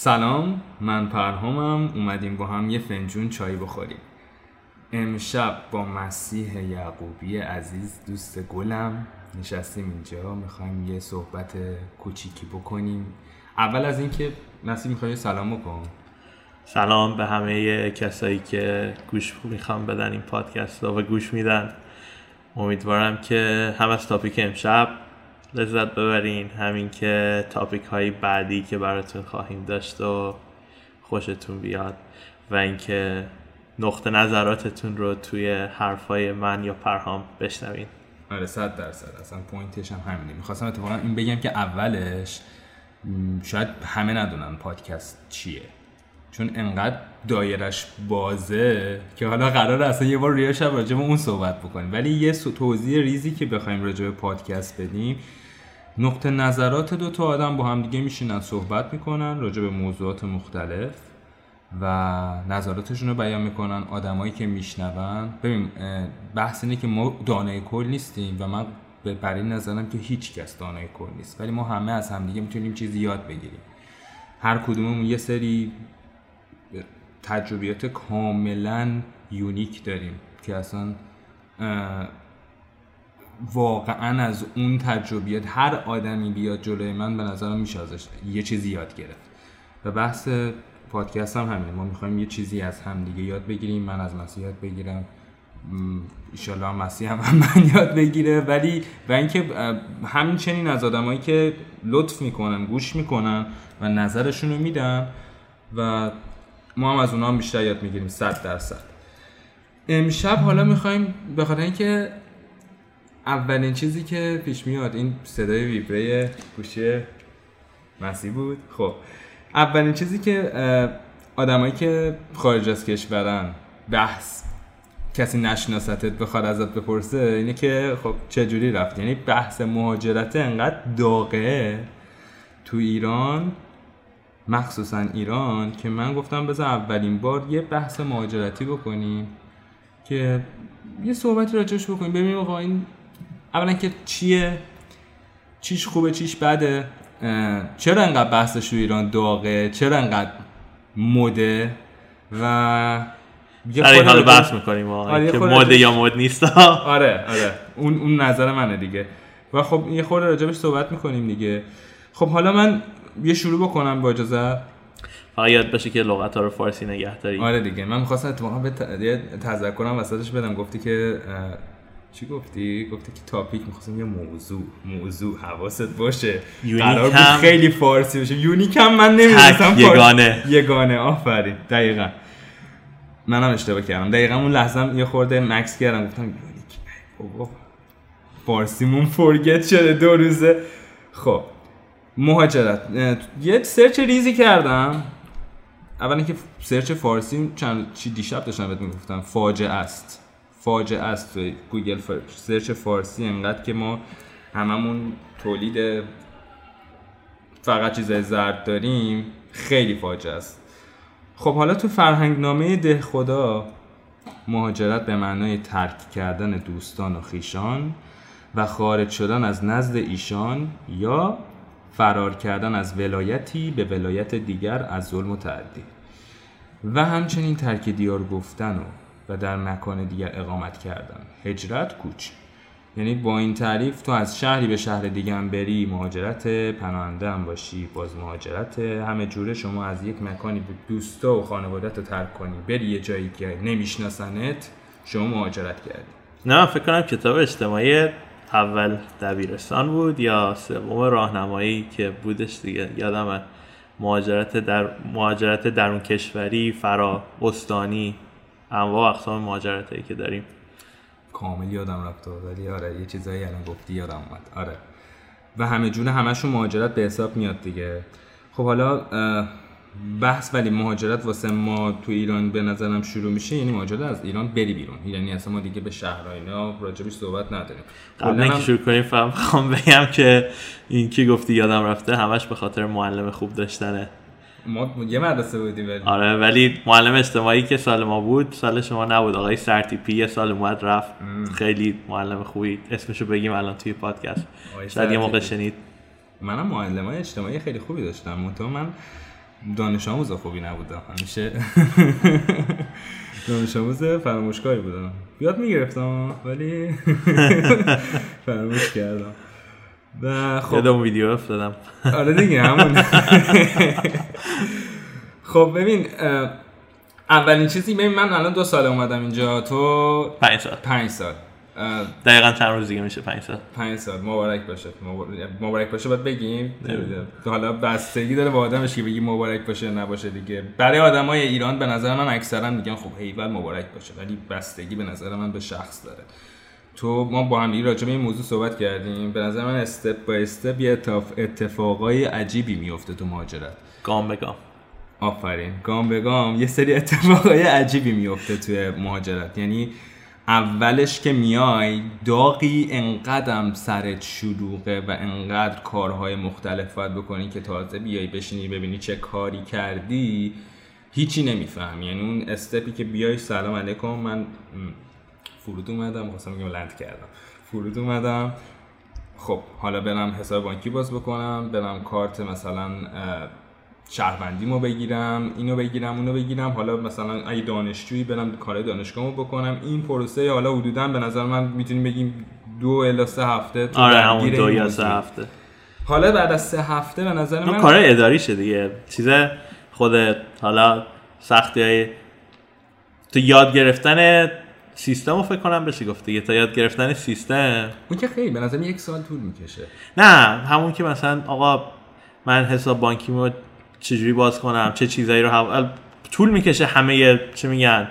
سلام من پرهامم. اومدیم با هم یه فنجون چای بخوریم. امشب با مسیح یعقوبی عزیز دوست گلم. نشستیم اینجا می‌خوایم یه صحبت کوچیکی بکنیم. اول از اینکه مسیح می‌خوای سلام بکن. سلام به همه کسایی که گوش می‌خوام بدن این پادکست و گوش میدن. امیدوارم که هم از تاپیک امشب لذت ببرین. همین که تاپیک های بعدی که براتون خواهیم داشت و خوشتون بیاد. و اینکه نقطه نظراتتون رو توی حرفای من یا پرهام بشنوین. آره صد درصد. اصلا پوینتش هم همینه. می‌خواستم اتفاقا این بگم که اولش شاید همه ندونن پادکست چیه. چون انقدر دایرش بازه که حالا قرار اصلا یه بار ریاش شب راجع به اون صحبت بکنیم. ولی یه توضیح ریزی که بخوایم راجع به پادکست بدیم نقطه نظرات دو تا آدم با هم دیگه میشینن صحبت می‌کنن راجع به موضوعات مختلف و نظراتشون رو بیان می‌کنن آدمایی که میشنون. ببین بحث اینه که ما دانای کل نیستیم و من بر این نظرم که هیچ کس دانای کل نیست. ولی ما همه از همدیگه می‌تونیم چیزی یاد بگیریم. هر کدوممون یه سری تجربیات کاملا یونیک داریم که اصلا واقعا از اون تجربیات هر آدمی بیاد جلوی من به نظرم میشه ازش یه چیزی یاد گرفت. و بحث پادکست هم همینه. ما می‌خوایم یه چیزی از هم دیگه یاد بگیریم من از مسیح یاد بگیرم. ایشالله مسیح هم, هم من یاد بگیره. ولی و اینکه همین چنین از آدمایی که لطف می‌کنن گوش می‌کنن و نظرشون رو میدن و ما هم از اونها بیشتر یاد می‌گیریم صد درصد. امشب حالا می‌خوایم بخاطر اینکه اولین چیزی که پیش میاد این صدای ویبره گوشی مسی بود. خب اولین چیزی که آدمایی که خارج از کشورن بحث کسی نشناستت بخواد ازت بپرسه اینه که خب چجوری رفت؟ یعنی بحث مهاجرت انقدر داغه تو ایران مخصوصا ایران که من گفتم بذار اولین بار یه بحث مهاجرتی بکنیم که یه صحبتی راجعش بکنیم. ببینیم آقا این اولا که چیه؟ چیش خوبه چیش بده؟ چرا انقدر بحثش تو ایران داغه؟ چرا انقدر مده؟ و یه آره حالا بحث می‌کنیم آره که مده یا مد نیست. آره آره. اون اون نظر منه دیگه. و خب یه خورده راجبش صحبت می‌کنیم دیگه. خب حالا من یه شروع بکنم با اجازه. فقط یاد باشه که لغت ها رو فارسی نگه داری آره دیگه. من می‌خواستم اتفاقا به تذکرم وسطش بدم. گفتی که چی گفتی؟ گفتی که topic می‌خواستم یه موضوع موضوع حواست باشه. قرار بود خیلی فارسی باشه unique هم من نمی‌دونستم یگانه. یگانه. آفرین. دقیقا. منم اشتباه کردم. دقیقا اون لحظه یه خورده مکس کردم. گفتم unique. بابا. فارسیمون forget شده دو روزه. خب. مهاجرت. یه search ریزی کردم. اولا که search فارسی چند چی دیشب داشتم بهت می‌گفتم. فاجعه است. فاجعه است. Google search فارسی انقدر که ما هممون تولید فقط چیزای زرد داریم خیلی فاجعه است. خب حالا تو فرهنگ نامه دهخدا مهاجرت به معنای ترک کردن دوستان و خویشان و خارج شدن از نزد ایشان یا فرار کردن از ولایتی به ولایت دیگر از ظلم و تعدی. و همچنین ترک دیار گفتن و و در مکان دیگر اقامت کردن. هجرت کوچ یعنی با این تعریف تو از شهری به شهر دیگه هم بری مهاجرت پناهنده هم باشی باز مهاجرت همه جوره. شما از یک مکانی به دوستا و خانوادت رو ترک کنی. بری یه جایی که نمیشناسنت شما مهاجرت کردی. نه فکر کنم کتاب اجتماعی اول دبیرستان بود یا سوم راهنمایی که بودش دیگه؟ یادم مهاجرت در مهاجرت درون کشوری فرا استانی انواع اقسام مهاجرت که داریم. کامل یادم رفت ولی آره یه چیزایی الان گفتی یادم اومد. آره. و همه جون همشون مهاجرت به حساب میاد دیگه. خب حالا بحث ولی مهاجرت واسه ما تو ایران به نظرم شروع میشه یعنی مهاجرت از ایران بری بیرون. یعنی اصلا ما دیگه به شهر اینا راجبش صحبت نداریم. قبل اینکه شروع کنیم فهم بگم که این کی گفتی یادم رفته همش به خاطر معلم خوب داشتنه. ما یه مدرسه بودیم ولی. آره ولی معلم اجتماعی که سال ما بود سال شما نبود. آقای سرتیپی یه سال اومد رفت. خیلی معلم خوبی. اسمشو بگیم الان توی پادکست. شاید یه موقع شنید. منم معلم های اجتماعی خیلی خوبی داشتم. من دانش آموز خوبی نبودم همیشه دانش آموز فراموشکاری بودم. یاد می‌گرفتم ولی فراموش کردم. و خب یادم ویدیو افتادم. آره دیگه همون. خب ببین اولین چیزی ببین من الان دو سال اومدم اینجا تو پنج سال. پنج سال. دقیقا چند روز دیگه میشه پنج سال. پنج سال. مبارک باشه. مبارک, مبارک باشه باید بگیم. حالا بستگی داره با آدمش که بگی مبارک باشه نباشه دیگه. برای آدمای ایران به نظر من اکثرا میگن خب هیول مبارک باشه ولی بستگی به نظر من به شخص داره. تو ما با هم راجع به این موضوع صحبت کردیم. به نظر من استپ با استپ یه اتف- اتفاقای عجیبی میفته تو مهاجرت. گام به گام. آفرین. گام به گام یه سری اتفاقای عجیبی میفته توی مهاجرت. یعنی اولش که میای داغی انقدرم سرت شلوغه و انقدر کارهای مختلف باید بکنی که تازه بیای بشینی ببینی چه کاری کردی هیچی نمی‌فهمی. یعنی اون استپی که بیای سلام علیکم من فرود اومدم خواستم بگم لند کردم. فرود اومدم. خب حالا برم حساب بانکی باز بکنم برم کارت مثلا شهروندیمو بگیرم اینو بگیرم اونو بگیرم. حالا مثلا اگه دانشجویی برم کار دانشگاهمو بکنم. این پروسه حالا حدودا به نظر من می‌تونیم بگیم دو الی سه هفته تو آره همون دو یا. سه هفته. حالا بعد از سه هفته به نظر من کار اداری شه دیگه. چیز خود حالا سختی های تو یاد گرفتن سیستم رو فکر کنم بشه گفت دیگه. تا یاد گرفتن سیستم. اون که خیلی به نظر یک سال طول می‌کشه. نه همون که مثلا آقا من حساب بانکیمو چجوری باز کنم چه چیزایی رو هم... طول می‌کشه همه چه میگن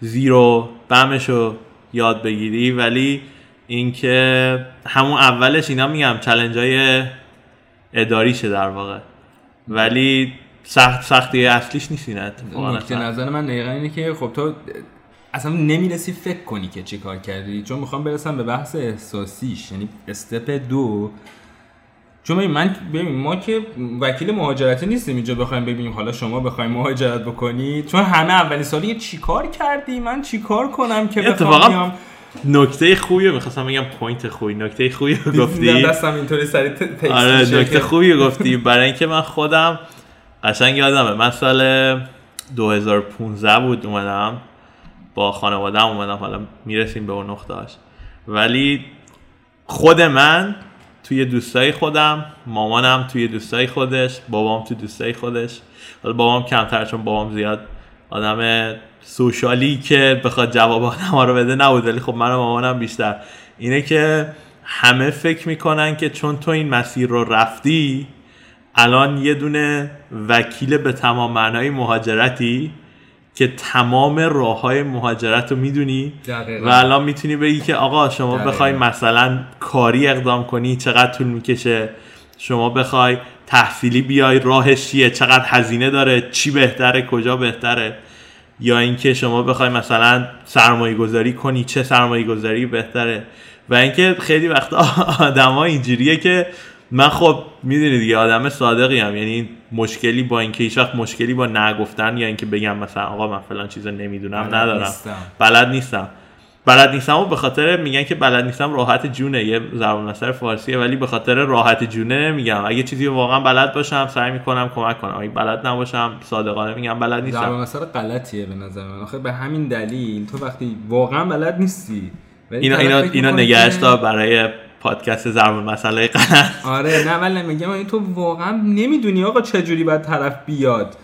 زیرو بمش رو یاد بگیری. ولی اینکه همون اولش اینا میگم چلنج های اداریشه در واقع. ولی سخت سختی اصلیش نیست اینا اتفاقا نکته. نظر من دقیقا اینه که خب تو اصلا نمی‌رسی فکر کنی که چی کار کردی. چون می‌خوام برسم به بحث احساسیش. یعنی استپ دو چون من ببین ما که وکیل مهاجرتی نیستیم اینجا بخوایم ببینیم حالا شما بخوایم مهاجرت بکنی چون همه اولین سالی چیکار کردی؟ من چیکار کنم که بخوام نکته خوبی می‌خواستم بگم پوینت خوبی. نکته خوبی گفتی؟ دستم اینطوری سری آره نکته خوبی گفتی. برای اینکه من خودم قشنگ یادمه. من سال 2015 بود اومدم. با خانوادم اومدم حالا می‌رسیم به اون نقطهاش. ولی خود من توی دوستای خودم مامانم توی دوستای خودش بابام توی دوستای خودش. حالا بابام کمتر چون بابام زیاد آدم سوشالی که بخواد جواب آدم رو بده نبود ولی خب من و مامانم بیشتر. اینه که همه فکر می‌کنن که چون تو این مسیر رو رفتی الان یه دونه وکیل به تمام معنای مهاجرتی که تمام راه های مهاجرت رو می‌دونی. و الان می‌تونی بگی که آقا شما. بخوای مثلا کاری اقدام کنی چقدر طول می‌کشه؟ شما بخوای تحصیلی بیای راهش چیه؟ چقدر هزینه داره؟ چی بهتره؟ کجا بهتره؟ یا اینکه شما بخوای مثلا سرمایه گذاری کنی چه سرمایه گذاری بهتره؟ و اینکه خیلی وقت آدما اینجوریه که من خب می‌دونی دیگه آدم صادقی هم یعنی مشکلی با اینکه هیچ وقت مشکلی با نگفتن یا اینکه بگم مثلا آقا من فلان چیزا نمی‌دونم بلد ندارم. نیستم. بلد نیستم. بلد نیستم و به خاطر میگن که بلد نیستم راحت جونه. یه ضرب المثل فارسیه ولی به خاطر راحت جونه نمیگم اگه چیزی واقعا بلد باشم سعی می‌کنم کمک کنم. اگه بلد نباشم صادقانه میگم بلد نیستم. ضرب مثلا غلطیه به نظر من. آخه به همین دلیل تو وقتی واقعا بلد نیستی. اینا اینا اینا نگهش برای پادکست ضرب مسئله غلط آره نه ولی میگم این تو واقعا نمی‌دونی آقا چجوری باید طرف بیاد.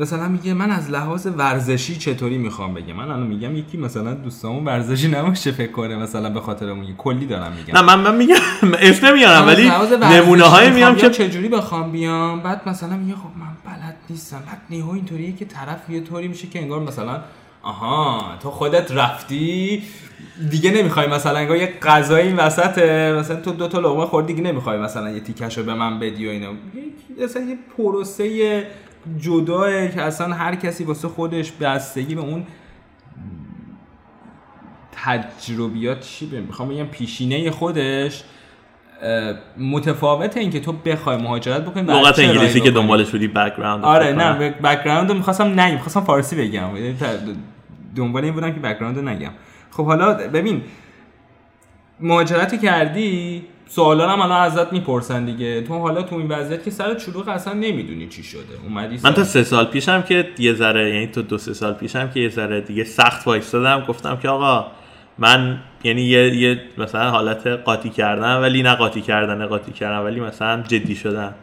مثلا میگه من از لحاظ ورزشی چطوری می‌خوام بگم؟ من الان میگم یکی مثلا دوستامون ورزشی نباشه فکر کنه مثلا به خاطر اون کلی دارم میگم. نه من من میگم اسم نمیارم ولی نمونه می‌خوام میام که چجوری بخوام بیام؟ بعد مثلا میگه خب من بلد نیستم. بعد نیهو اینطوریه که طرف یه طوری میشه که انگار مثلا آها تو خودت رفتی؟ دیگه نمی‌خوای مثلا انگار یه غذایی این وسطه مثلا تو دو تا لقمه خوردی دیگه نمی‌خوای مثلا یه تیکش رو به من بدی و اینا. یک- مثلا یه پروسه جداه که اصلا هر کسی واسه خودش بستگی به اون تجربیات چی می‌خوام بگم پیشینه خودش متفاوته اینکه تو بخوای مهاجرت بکنی لغت انگلیسی که. دنبالش بودی بک‌گراند آره نه بک‌گراند می‌خواستم نگم می‌خواستم فارسی بگم. دنبال این بودم که بک‌گراند رو نگم. خب حالا ببین مهاجرت کردی سوالا هم الان ازت می‌پرسن دیگه. تو حالا تو این وضعیت که سر چلوغ اصلا نمی‌دونی چی شده. اومدی من تا سر- سه سال پیشم که یه ذره یعنی تو دو سه سال پیشم که یه ذره دیگه سخت وایستادم گفتم که آقا من یعنی یه, یه مثلا حالت قاطی کردن ولی نه قاطی کردن قاطی کردن ولی مثلا جدی شدن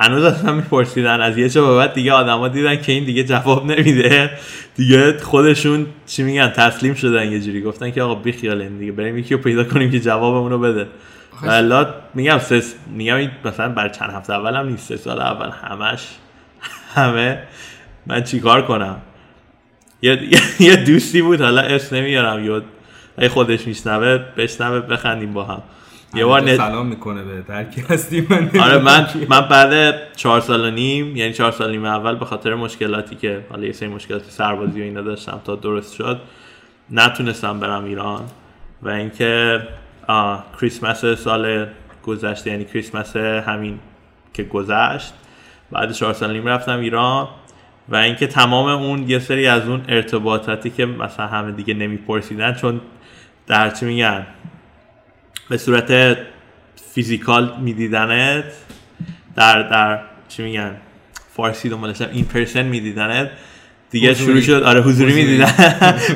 هنوز اصلا میپرسیدن از یه جا به بعد دیگه آدما دیدن که این دیگه جواب نمیده. دیگه خودشون چی میگن تسلیم شدن یه جوری. گفتن که آقا بی خیال این دیگه بریم یکی رو پیدا کنیم که جوابمون رو بده. والا میگم سه میگم این مثلا بر چند هفته اولم نیست سه سال اول همش همه. من چیکار کنم؟ یه, دوستی بود حالا اسم نمیارم یا اگه خودش میشنوه بشنوه بخندیم با هم. یه بار نت... سلام می‌کنه به درکی هستی من آره من من بعد چهار سال و نیم یعنی چهار سال نیم اول به خاطر مشکلاتی که حالا یه سری مشکلات سربازی و اینا داشتم تا درست شد نتونستم برم ایران و اینکه کریسمس سال گذشته یعنی کریسمس همین که گذشت بعد چهار سال نیم رفتم ایران و اینکه تمام اون یه سری از اون ارتباطاتی که مثلا همه دیگه نمیپرسیدن چون در چی میگن؟ به صورت فیزیکال میدیدنت در در چی میگن فارسی دنبالشم این پرسن میدیدنت دیگه حضوری. شروع شد آره حضوری. می‌دیدن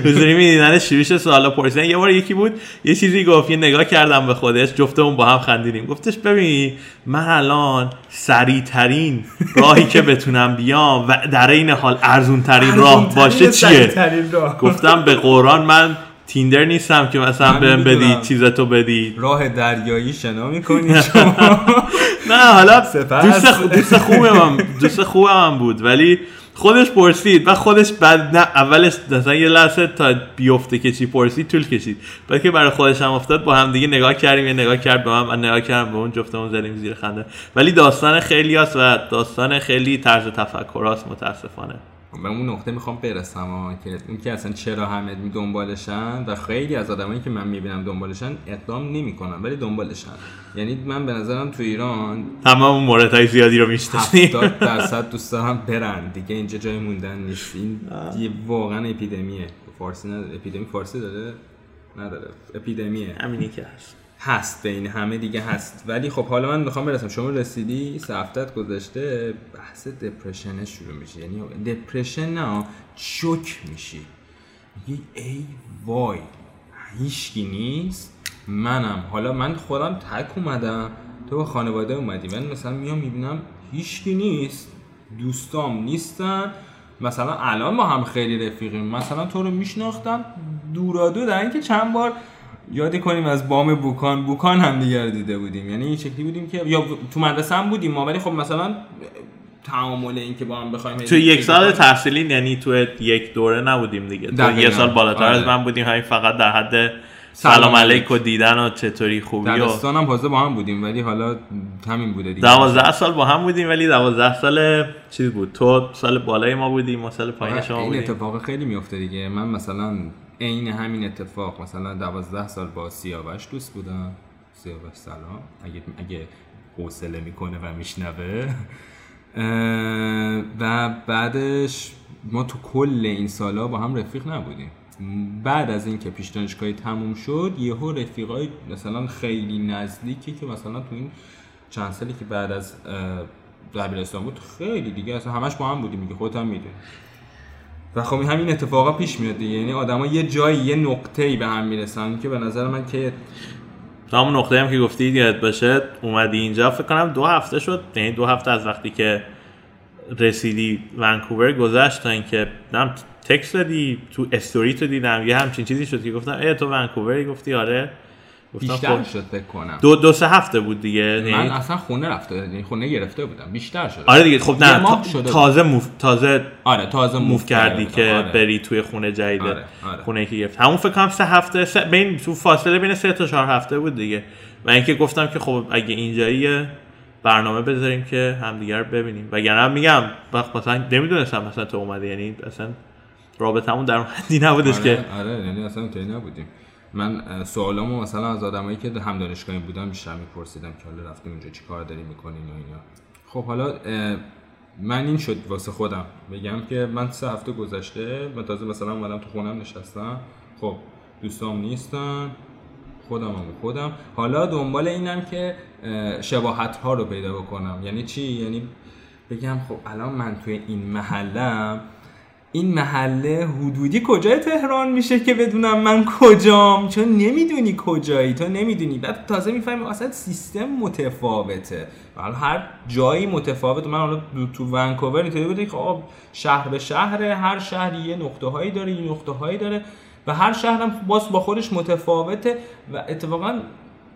حضوری می‌دیدن شروع شد سوالا پرسیدن یه بار یکی بود یه چیزی گفت یه نگاه کردم به خودش جفتمون با هم خندیدیم گفتش ببین من الان سریع ترین راهی که بتونم بیام و در این حال ارزون ترین راه باشه چیه. گفتم به قرآن من تیندر نیستم که مثلا بهم بدی. چیزتو بدی. راه دریایی شنا می‌کنی شما. نه حالا. دوست, دوست خوبه من دوست خوبه من بود ولی خودش پرسید و خودش بعد نه اولش مثلا یه لحظه تا بیفته که چی پرسید طول کشید. بعد که برای خودش هم افتاد با هم دیگه نگاه کردیم یه نگاه کرد به من من نگاه کردم به اون جفتمون زدیم زیر خنده. ولی داستان خیلی هست و داستان خیلی طرز تفکر هست متاسفانه. به اون نقطه می‌خوام برسم ها که اون که اصلا چرا همه می دنبالشن و خیلی از آدمایی که من می‌بینم دنبالشن اقدام نمی‌کنن ولی دنبالشن. یعنی من به نظرم تو ایران تمام موردهای زیادی رو می‌شناسیم. 70 درصد دوست دارم برن. دیگه اینجا جای موندن نیست. این یه واقعا اپیدمیه. فارسی نداره. اپیدمی فارسی داره؟ نداره. اپیدمیه. همینی که هست. هست بین همه دیگه هست. ولی خب حالا من می‌خوام برسم. شما رسیدی؟ سه هفتت گذشته. بحث دپرشن شروع میشه. یعنی دپرشن نه شوک میشی. میگی ای وای هیچکی نیست. منم. حالا من خودم تک اومدم. تو با خانواده اومدی. من مثلا میام می‌بینم هیچکی نیست. دوستام نیستن. مثلا الان ما هم خیلی رفیقیم. مثلا تو رو میشناختم. دورا دو در اینکه چند بار یاد کنیم از بام بوکان بوکان هم دیگر دیده بودیم. یعنی این شکلی بودیم که یا تو مدرسه هم بودیم ما ولی خب مثلا تعامل این که با هم بخوایم تو یک سال تحصیلی یعنی تو یک دوره نبودیم دیگه. تو. یه سال بالاتر از آره. من بودیم همین فقط در حد سلام علیک. و دیدن و چطوری خوبی و دبستان هم تازه با هم بودیم ولی حالا همین بوده دیگه. دوازده سال با هم بودیم ولی دوازده سال چیز بود. تو سال بالای ما بودیم ما سال پایین شما این بودیم. اتفاق خیلی میفته دیگه. من مثلا عین همین اتفاق مثلا دوازده سال با سیاوش دوست بودم. سیاوش سلام. اگه اگه حوصله می‌کنه و میشنوه. و بعدش ما تو کل این سالا با هم رفیق نبودیم. بعد از اینکه پیش دانشگاهی تموم شد یهو رفیقای مثلا خیلی نزدیکی که مثلا تو این چند سالی که بعد از دبیرستان بود خیلی دیگه اصلا همش با هم بودیم دیگه خودت هم می‌دونی. و خب همین اتفاقا پیش میاد دیگه. یعنی آدما یه جایی یه نقطه‌ای به هم می‌رسن که به نظر من که تو همون نقطه هم که گفتی یاد باشه اومدی اینجا. فکر کنم دو هفته شد یعنی دو هفته از وقتی که رسیدی ونکوور گذشت تا اینکه نم تکست دادی تو استوری تو دیدم یه همچین چیزی شد که گفتم ای تو ونکووری گفتی؟ آره. بیشتر خب شد فکر کنم دو دو سه هفته بود دیگه من یعنی اصلا خونه رفته یعنی خونه گرفته بودم بیشتر شد آره دیگه خب نه. تازه موف تازه آره تازه موف کردی که. آره. بری توی خونه جدید آره، آره. خونه که گرفت همون فکر کنم سه هفته سه بین تو فاصله بین سه تا چهار هفته بود دیگه و اینکه گفتم که خب اگه اینجایی برنامه بذاریم که همدیگه رو ببینیم وگرنه میگم وقت مثلا نمی‌دونستم مثلا تو اومده یعنی اصلا رابطمون در حدی نبودش آره که آره یعنی اصلا اینطوری نبودیم من سوالامو مثلا از آدمایی که هم دانشگاهی بودن بیشتر میپرسیدم که حالا رفتیم اونجا چی کار داری می‌کنین و اینا. خب حالا من این شد واسه خودم. بگم که من سه هفته گذشته من تازه مثلا اومدم تو خونم نشستم. خب دوستام نیستن. خودم و خودم. حالا دنبال اینم که شباهت ها رو پیدا بکنم. یعنی چی؟ یعنی بگم خب الان من توی این محلم این محله حدودی کجای تهران میشه که بدونم من کجام؟ چون نمی‌دونی کجایی. تو نمی‌دونی. بعد تازه می‌فهمی اصلا سیستم متفاوته. حالا هر جایی متفاوت. من حالا تو ونکوور اینطوری بوده که خب شهر به شهر هر شهری یه نقطه هایی داره یه نقطه هایی داره و هر شهرم باز با خودش متفاوته و اتفاقا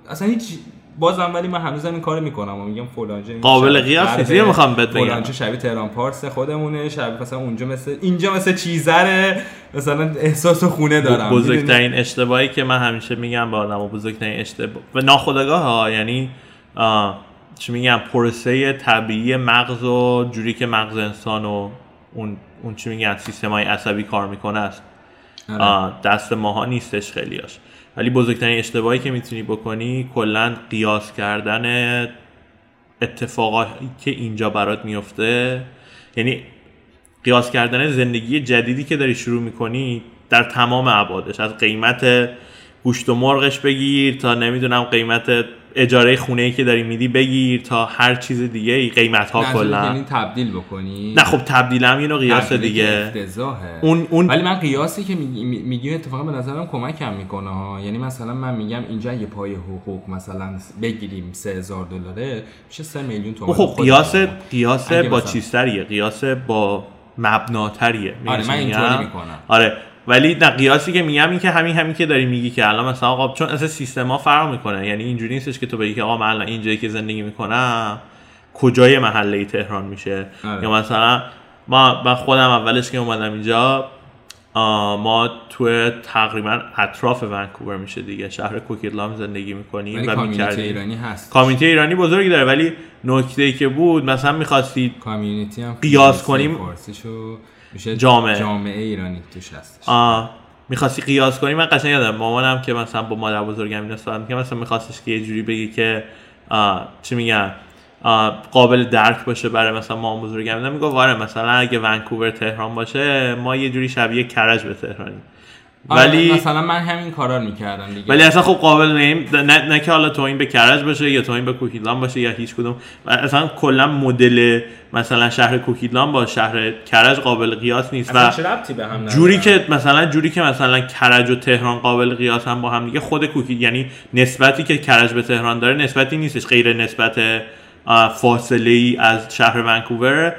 اصلا هیچ بازم ولی من هنوزم این کارو می‌کنم و میگم فلانجه قابل قیاس نیست می‌خوام بهت بگم. فلانجه شبیه تهران پارس خودمونه شبیه مثلا اونجا مثل اینجا مثل چیزره. مثلا احساس خونه دارم. بزرگترین اشتباهی که من همیشه میگم به آدم بزرگترین اشتباه و ناخودآگاه ها یعنی چی میگم پروسه طبیعی مغز و جوری که مغز انسان و اون اون چی میگن سیستم های عصبی کار می‌کنه است. آره. دست ماها نیستش خیلیاش ولی بزرگترین اشتباهی که می‌تونی بکنی کلا قیاس کردن اتفاقاتی که اینجا برات میفته یعنی قیاس کردن زندگی جدیدی که داری شروع می‌کنی در تمام ابعادش از قیمت گوشت و مرغش بگیر تا نمی‌دونم قیمت اجاره خونه ای که داری میدی بگیر تا هر چیز دیگه ای قیمت ها کلا. یعنی تبدیل بکنی؟ نه خب تبدیل هم یه قیاس دیگه. اون اون ولی من قیاسی که میگی اتفاقا به نظرم کمکم می‌کنه ها. یعنی مثلا من میگم اینجا یه پای حقوق مثلا بگیریم 3000 دلاره میشه 3 میلیون تومان خب قیاس قیاس با چیزتریه. قیاس با مبناتریه. آره من اینطوری می‌کنم. آره ولی نه قیاسی که میگم این که همین همین که داری میگی که الان مثلا آقا چون اصلا سیستما فرق می‌کنه. یعنی اینجوری نیستش که تو بگی که آقا من الان اینجایی که زندگی می‌کنم کجای محله تهران میشه؟ آره. یا مثلا ما من خودم اولش که اومدم اینجا ما تو تقریبا اطراف ونکوور میشه دیگه. شهر کوکیدلام زندگی می‌کنیم و می‌کردیم. ایرانی هست. کامیونیتی ایرانی بزرگی داره ولی نکته ای که بود مثلا می‌خواستید کامیونیتی هم قیاس کنیم میشه جامعه. جامعه ایرانی توش هستش. آه می‌خواستی قیاس کنی؟ من قشنگ یادم مامانم که مثلا با مادر بزرگم اینو صحبت که مثلا میخواستش که یه جوری بگی که چی میگن؟ قابل درک باشه برای مثلا مامان بزرگم. میگه واره مثلا اگه ونکوور تهران باشه ما یه جوری شبیه کرج به تهرانیم. آره، ولی مثلا من همین کارا رو می‌کردم دیگه. ولی اصلا خب قابل نیم. نه, نه که حالا تو این به کرج باشه یا تو این به کوکیدلان باشه یا هیچ کدوم. اصلا کلا مدل مثلا شهر کوکیدلان با شهر کرج قابل قیاس نیست و به هم جوری که مثلا جوری که مثلا کرج و تهران قابل قیاس هم با هم دیگه خود کوکید یعنی نسبتی که کرج به تهران داره نسبتی نیستش غیر نسبت فاصله ای از شهر ونکوور.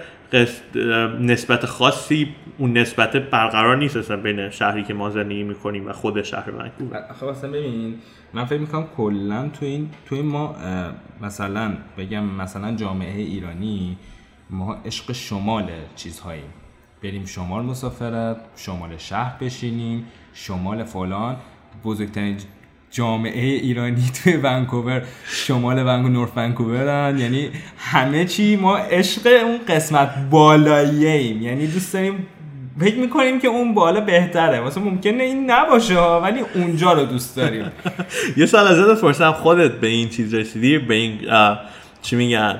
نسبت خاصی اون نسبت برقرار نیست اصلا بین شهری که ما زندگی می‌کنیم و خود شهر ونکوور خب اصلا ببین من فکر می‌کنم کلا تو این تو این ما مثلا بگم مثلا جامعه ایرانی ما عشق شمال چیزهایی بریم شمال مسافرت شمال شهر بشینیم شمال فلان. بزرگترین جامعه ایرانی توی ونکوور شمال ونکوور نورف ونکوورن. یعنی همه چی ما عشق اون قسمت بالاییه ایم. یعنی دوست داریم فکر می‌کنیم که اون بالا بهتره. مثلا ممکنه این نباشه ولی اونجا رو دوست داریم. یه سال ازت فرصم خودت به این چیز رسیدی؟ به این چی میگن؟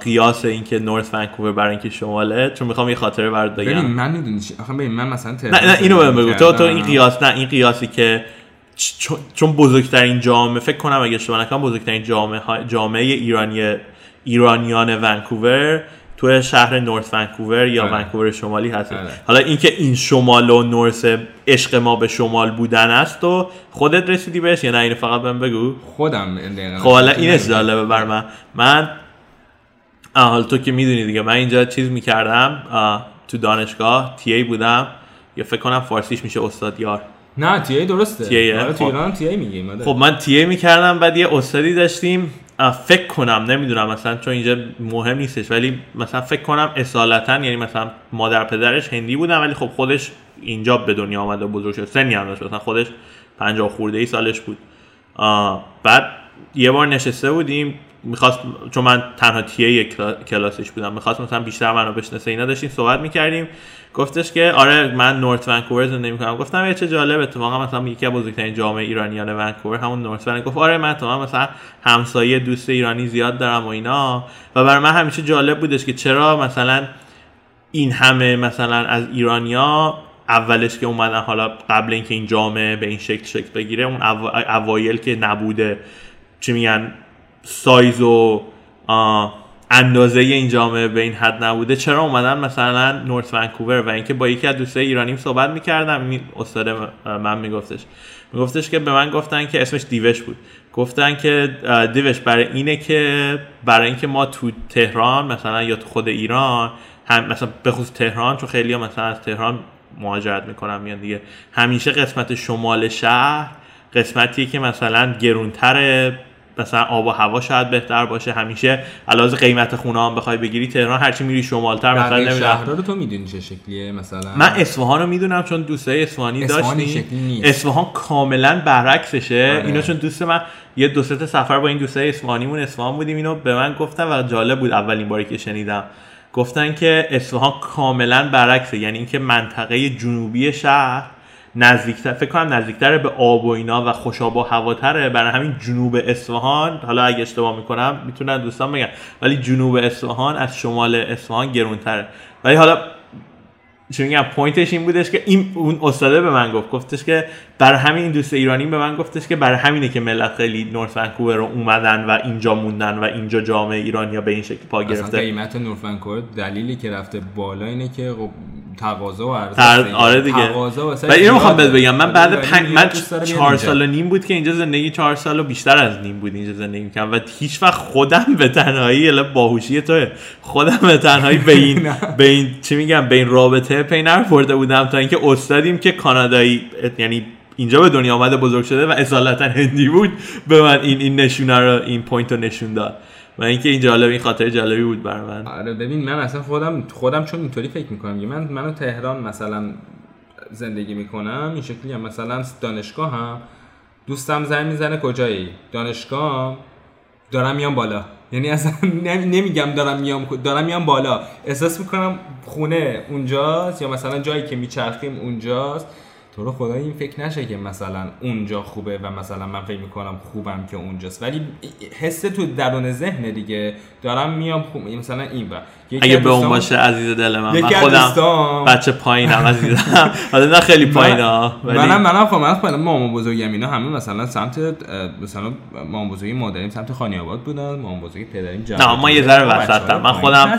قیاس اینکه نورث ونکوور برای اینکه شماله؟ چون می‌خوام یه خاطره برات بگم. ببین من می‌دونی آخه ببین من مثلا نه نه اینو بگو. تو تو این قیاس نه این قیاسی که چون بزرگترین جامعه فکر کنم اگه شما نکنم بزرگترین جامعه جامعه ایرانی ایرانیان ونکوور تو شهر نورث ونکوور یا آره. ونکوور شمالی هست آره. حالا اینکه این شمال و نورث عشق ما به شمال بودن است و خودت رسیدی بهش یا نه؟ اینو فقط بهم بگو. خودم خب حالا این جالبه بر من. من حالا تو که می‌دونی دیگه. من اینجا چیز می‌کردم. تو دانشگاه تی ای بودم. یا فکر کنم فارسیش میشه استاد یار. نه تی ای درسته. تی آره تو خب. ایران تی ای میگیم خب من تی ای می‌کردم بعد یه استادی داشتیم. فکر کنم نمی‌دونم مثلا چون اینجا مهم نیستش ولی مثلا فکر کنم اصالتا یعنی مثلا مادر پدرش هندی بودن ولی خب خودش اینجا به دنیا آمده بزرگ شد. سنی هم داشت مثلا خودش 50 خورده ای سالش بود. بعد یه بار نشسته بودیم می‌خواست چون من تنها تیه کلاسش بودم می‌خواست مثلا بیشتر منو بشناسه اینا داشتیم صحبت می‌کردیم. گفتش که آره من نورت ونکوور زندگی می‌کنم گفتم یه چه جالب اتفاقا مثلا یکی از بزرگترین جامعه ایرانیان ونکوور همون نورت ونکوور. گفت آره من تو مثلا همسایه دوست ایرانی زیاد دارم و اینا. و برای من همیشه جالب بودش که چرا مثلا این همه مثلا از ایرانیا اولش که اومدن حالا قبل اینکه این جامعه به این شکل شکل بگیره اون اوایل که نبوده چی میگن سایز و اندازه این جامعه به این حد نبوده. چرا اومدن مثلا نورت ونکوور و اینکه با یکی از دوستای ایرانیم صحبت می‌کردم استاد من میگفتش. میگفتش که به من گفتن که اسمش دیوش بود. گفتن که دیوش برای اینه که برای اینکه ما تو تهران مثلا یا تو خود ایران هم مثلا به خصوص تهران چون خیلی مثلا از تهران مهاجرت می‌کنم میان دیگه. همیشه قسمت شمال شهر قسمتیه که مثلا گرونتره. مثلا آب و هوا شاید بهتر باشه. همیشه علاوه قیمت خونه هم بخوای بگیری تهران هرچی میری شمالتر مثلا نمی‌دونم. شهرها رو تو می‌دونی چه شکلیه؟ مثلا من اصفهان رو می‌دونم چون دوستای اصفهانی داشتیم. اصفهان کاملا برعکسشه. آره. اینو چون دوست من یه دو سه سفر با این دوستای اصفهانیمون اصفهان بودیم اینو به من گفتن و جالب بود اولین باری که شنیدم. گفتن که اصفهان کاملا برعکسه یعنی اینکه منطقه جنوبی شهر نزدیکتر فکر کنم نزدیکتر به آب و اینا و خوشاب و هواتره. برای همین جنوب اصفهان حالا اگه اشتباه می‌کنم می‌تونن دوستان بگن. ولی جنوب اصفهان از شمال اصفهان گرونتره. ولی حالا چون میگم پوینتش این بودش که این اون استاده به من گفت گفتش که برای همین این دوست ایرانی به من گفتش که برای همینه که ملت خیلی نورت ونکوور رو اومدن و اینجا موندن و اینجا جامعه ایرانی به این شکل پا گرفته. قیمت نورت ونکوور دلیلی که رفته بالا اینه که خب تقاضا و عرضه آره دیگه. و اینو می‌خوام بهت بگم من بعد پنج من چهار سال و نیم بود که اینجا زندگی چهار سال و بیشتر از نیم بود اینجا زندگی می‌کنم و هیچ وقت خودم به تنهایی الا باهوشی توه خودم به تنهایی به این به این چی میگم به این رابطه پی نرفورده بودم تا اینکه استادیم که کانادایی یعنی اینجا به دنیا آمده بزرگ شده و اصالتا هندی بود به من این این نشونه رو این پوینت رو نشون داد. و اینکه این جالب این خاطر جالبی بود برای من. آره ببین من اصلا خودم خودم چون اینطوری فکر می‌کنم من منو تهران مثلا زندگی می‌کنم این شکلی هم مثلا دانشگاه هم دوستم زنگ می‌زنه کجایی؟ دانشگاه دارم میام بالا. یعنی اصلا نمیگم دارم میام دارم میام بالا. احساس می‌کنم خونه اونجاست یا مثلا جایی که میچرخیم اونجاست. تو رو خدا این فکر نشه که مثلا اونجا خوبه و مثلا من فکر می‌کنم خوبم که اونجاست. ولی حس تو درون ذهن دیگه. دارم میام خوب مثلا این با اگه به اون باشه عزیز دل من. من خودم بچه پایینم عزیزم. حالا نه خیلی پایین ها منم منم خب من خودم مامان بزرگم اینا همه مثلا سمت مثلا مامان بزرگی مادریم سمت خانی آباد بودن مامان بزرگی پدریم جمع نه ما یه ذره وسطم من خودم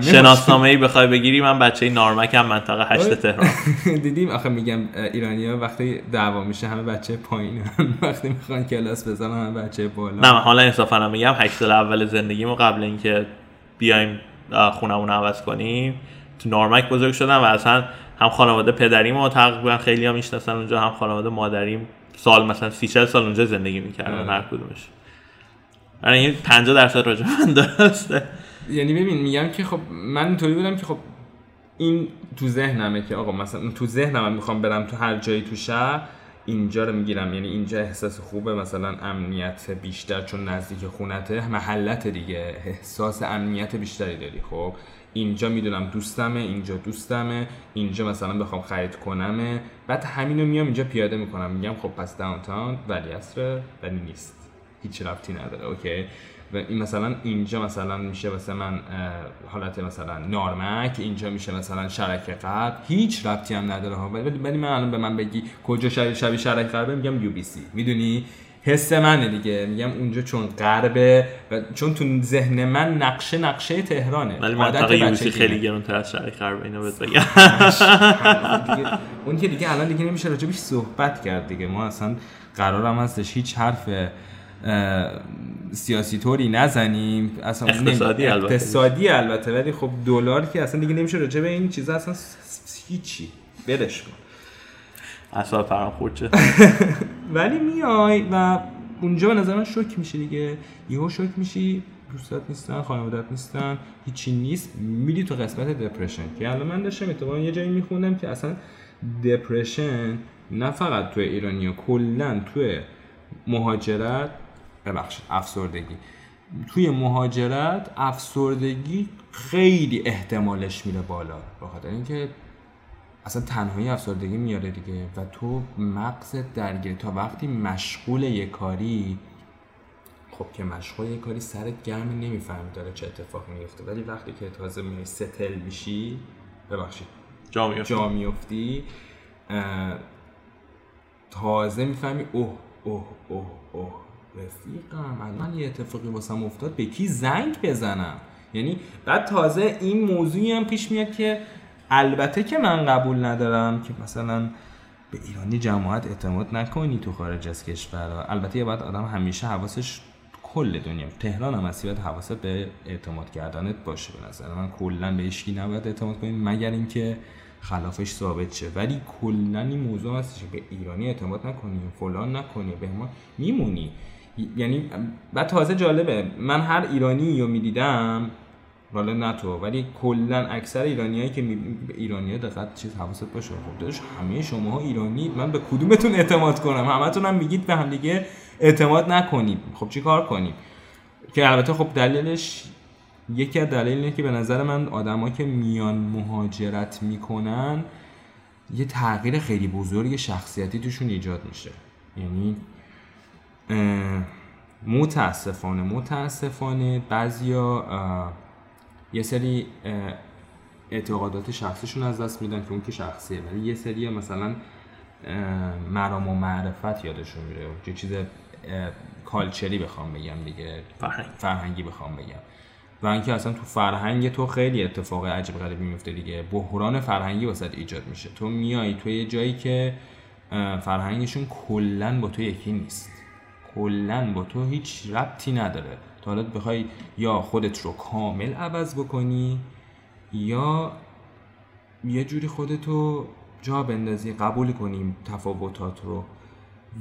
شناسنامه ای بخوای بگیری من بچه نارمکم منطقه 8 تهران. دیدیم آخه میگم ایرانیا وقتی دعوا میشه همه بچه پایین وقتی می‌خوان کلاس بزنن همه بچه بالا. نه حالا انصافا میگم 8 سال اول زندگیمو قبل اینکه بیایم خونمون عوض کنیم. تو نارمک بزرگ شدم و اصلا هم خانواده پدریم و تقریبا خیلی هم می‌شناسن اونجا هم خانواده مادریم سال مثلا سی سال اونجا زندگی می‌کردن هر کدومش. برای این 50 درصد راجع من درسته. یعنی ببین میگم که خب من اینطوری بودم که خب این تو ذهنمه که آقا مثلا تو ذهنم می‌خوام برم تو هر جایی تو شهر اینجا رو می‌گیرم. یعنی اینجا احساس خوبه. مثلا امنیت بیشتر چون نزدیک خونته. محلت دیگه. احساس امنیت بیشتری داری. خب اینجا می‌دونم دوستمه اینجا دوستمه اینجا مثلا بخوام خرید کنمه. بعد همینو میام اینجا پیاده می‌کنم. میگم خب پس داونتاون ولی اصره ولی نیست. هیچ رفتی نداره. اوکی؟ و این مثلا اینجا مثلا میشه من حالت مثلا نارمک اینجا میشه مثلا شرک قبل هیچ ربطی هم نداره ها. ولی من الان به من بگی کجا شبیه شبیه شرک میگم یو بی سی می‌دونی؟ حس منه دیگه. میگم اونجا چون غربه و چون تو ذهن من نقشه نقشه تهرانه. ولی منطقه یو سی خیلی گرونتر از شرک غربه اینو بهت بگم. اون که دیگه الان دیگه نمیشه راجبش صحبت کرد دیگه. ما اصلا قرارم هستش هیچ حرف سیاسی طوری نزنیم. اصلا اقتصادی البته. اقتصادی البته ولی خب دلار که اصلا دیگه نمیشه راجع به این چیزا اصلا هیچی. برش کن. اصلا فرام خورد ولی میای و اونجا به نظر من شوک میشه دیگه. یهو شوک میشی. دوستات نیستن خانوادت نیستن هیچی نیست. میری تو قسمت دپرشن که الان من داشتم اتفاقا یه جایی میخوندم که اصلا دپرشن نه فقط تو ایرانی کلا تو مهاجرت ببخشید افسردگی. توی مهاجرت افسردگی خیلی احتمالش میره بالا بخاطر اینکه اصلا تنهایی افسردگی میاره دیگه و تو مغز درگیر تا وقتی مشغول یه کاری خب که مشغول یه کاری سرت گرم نمی‌فهمی داره چه اتفاق میفته ولی وقتی که تازه میای ستل میشی ببخشید جا میفتی, جا میفتی تازه می‌فهمی اوه اوه اوه اوه رفیقم. الان یه اتفاقی واسم افتاد. به کی زنگ بزنم؟ یعنی بعد تازه این موضوعی هم پیش میاد که البته که من قبول ندارم که مثلا به ایرانی جماعت اعتماد نکنی تو خارج از کشور البته یه باید آدم همیشه حواسش کل دنیا. تهران هم هستی باید حواست به اعتماد کردنت باشه به نظر من. کلا به اشکی نباید اعتماد کنیم مگر اینکه خلافش ثابت شه. ولی کلا این موضوع هستش به ایرانی اعتماد نکنی فلان نکنی به ما میمونی. یعنی بعد تازه جالبه. من هر ایرانی رو می‌دیدم حالا نه تو ولی کلا اکثر ایرانیایی که به ایرانی‌ها دقت چیز حواست باشه. خب داداش همه شماها ایرانی من به کدومتون اعتماد کنم؟ همتون هم میگید به هم دیگه اعتماد نکنید خب چی کار کنیم؟ که البته خب دلیلش یکی از دلیل اینه که به نظر من آدما که میان مهاجرت می‌کنن یه تغییر خیلی بزرگ شخصیتی توشون ایجاد میشه. یعنی متاسفانه متاسفانه بعضیا یه سری اعتقادات شخصیشون از دست میدن که اون که شخصیه. ولی یه سری مثلا مرام و معرفت یادشون میره. یه چیز کالچری بخوام بگم دیگه. فرهنگی بخوام بگم. و اینکه اصلا تو فرهنگ تو خیلی اتفاق عجیب غریبی میفته دیگه. بحران فرهنگی واسه ایجاد میشه. تو میای تو یه جایی که فرهنگشون کلا با تو یکی نیست. کلا با تو هیچ ربطی نداره. تا حالا بخوای یا خودت رو کامل عوض بکنی یا یه جوری خودتو جا بندازی قبول کنیم تفاوتات رو.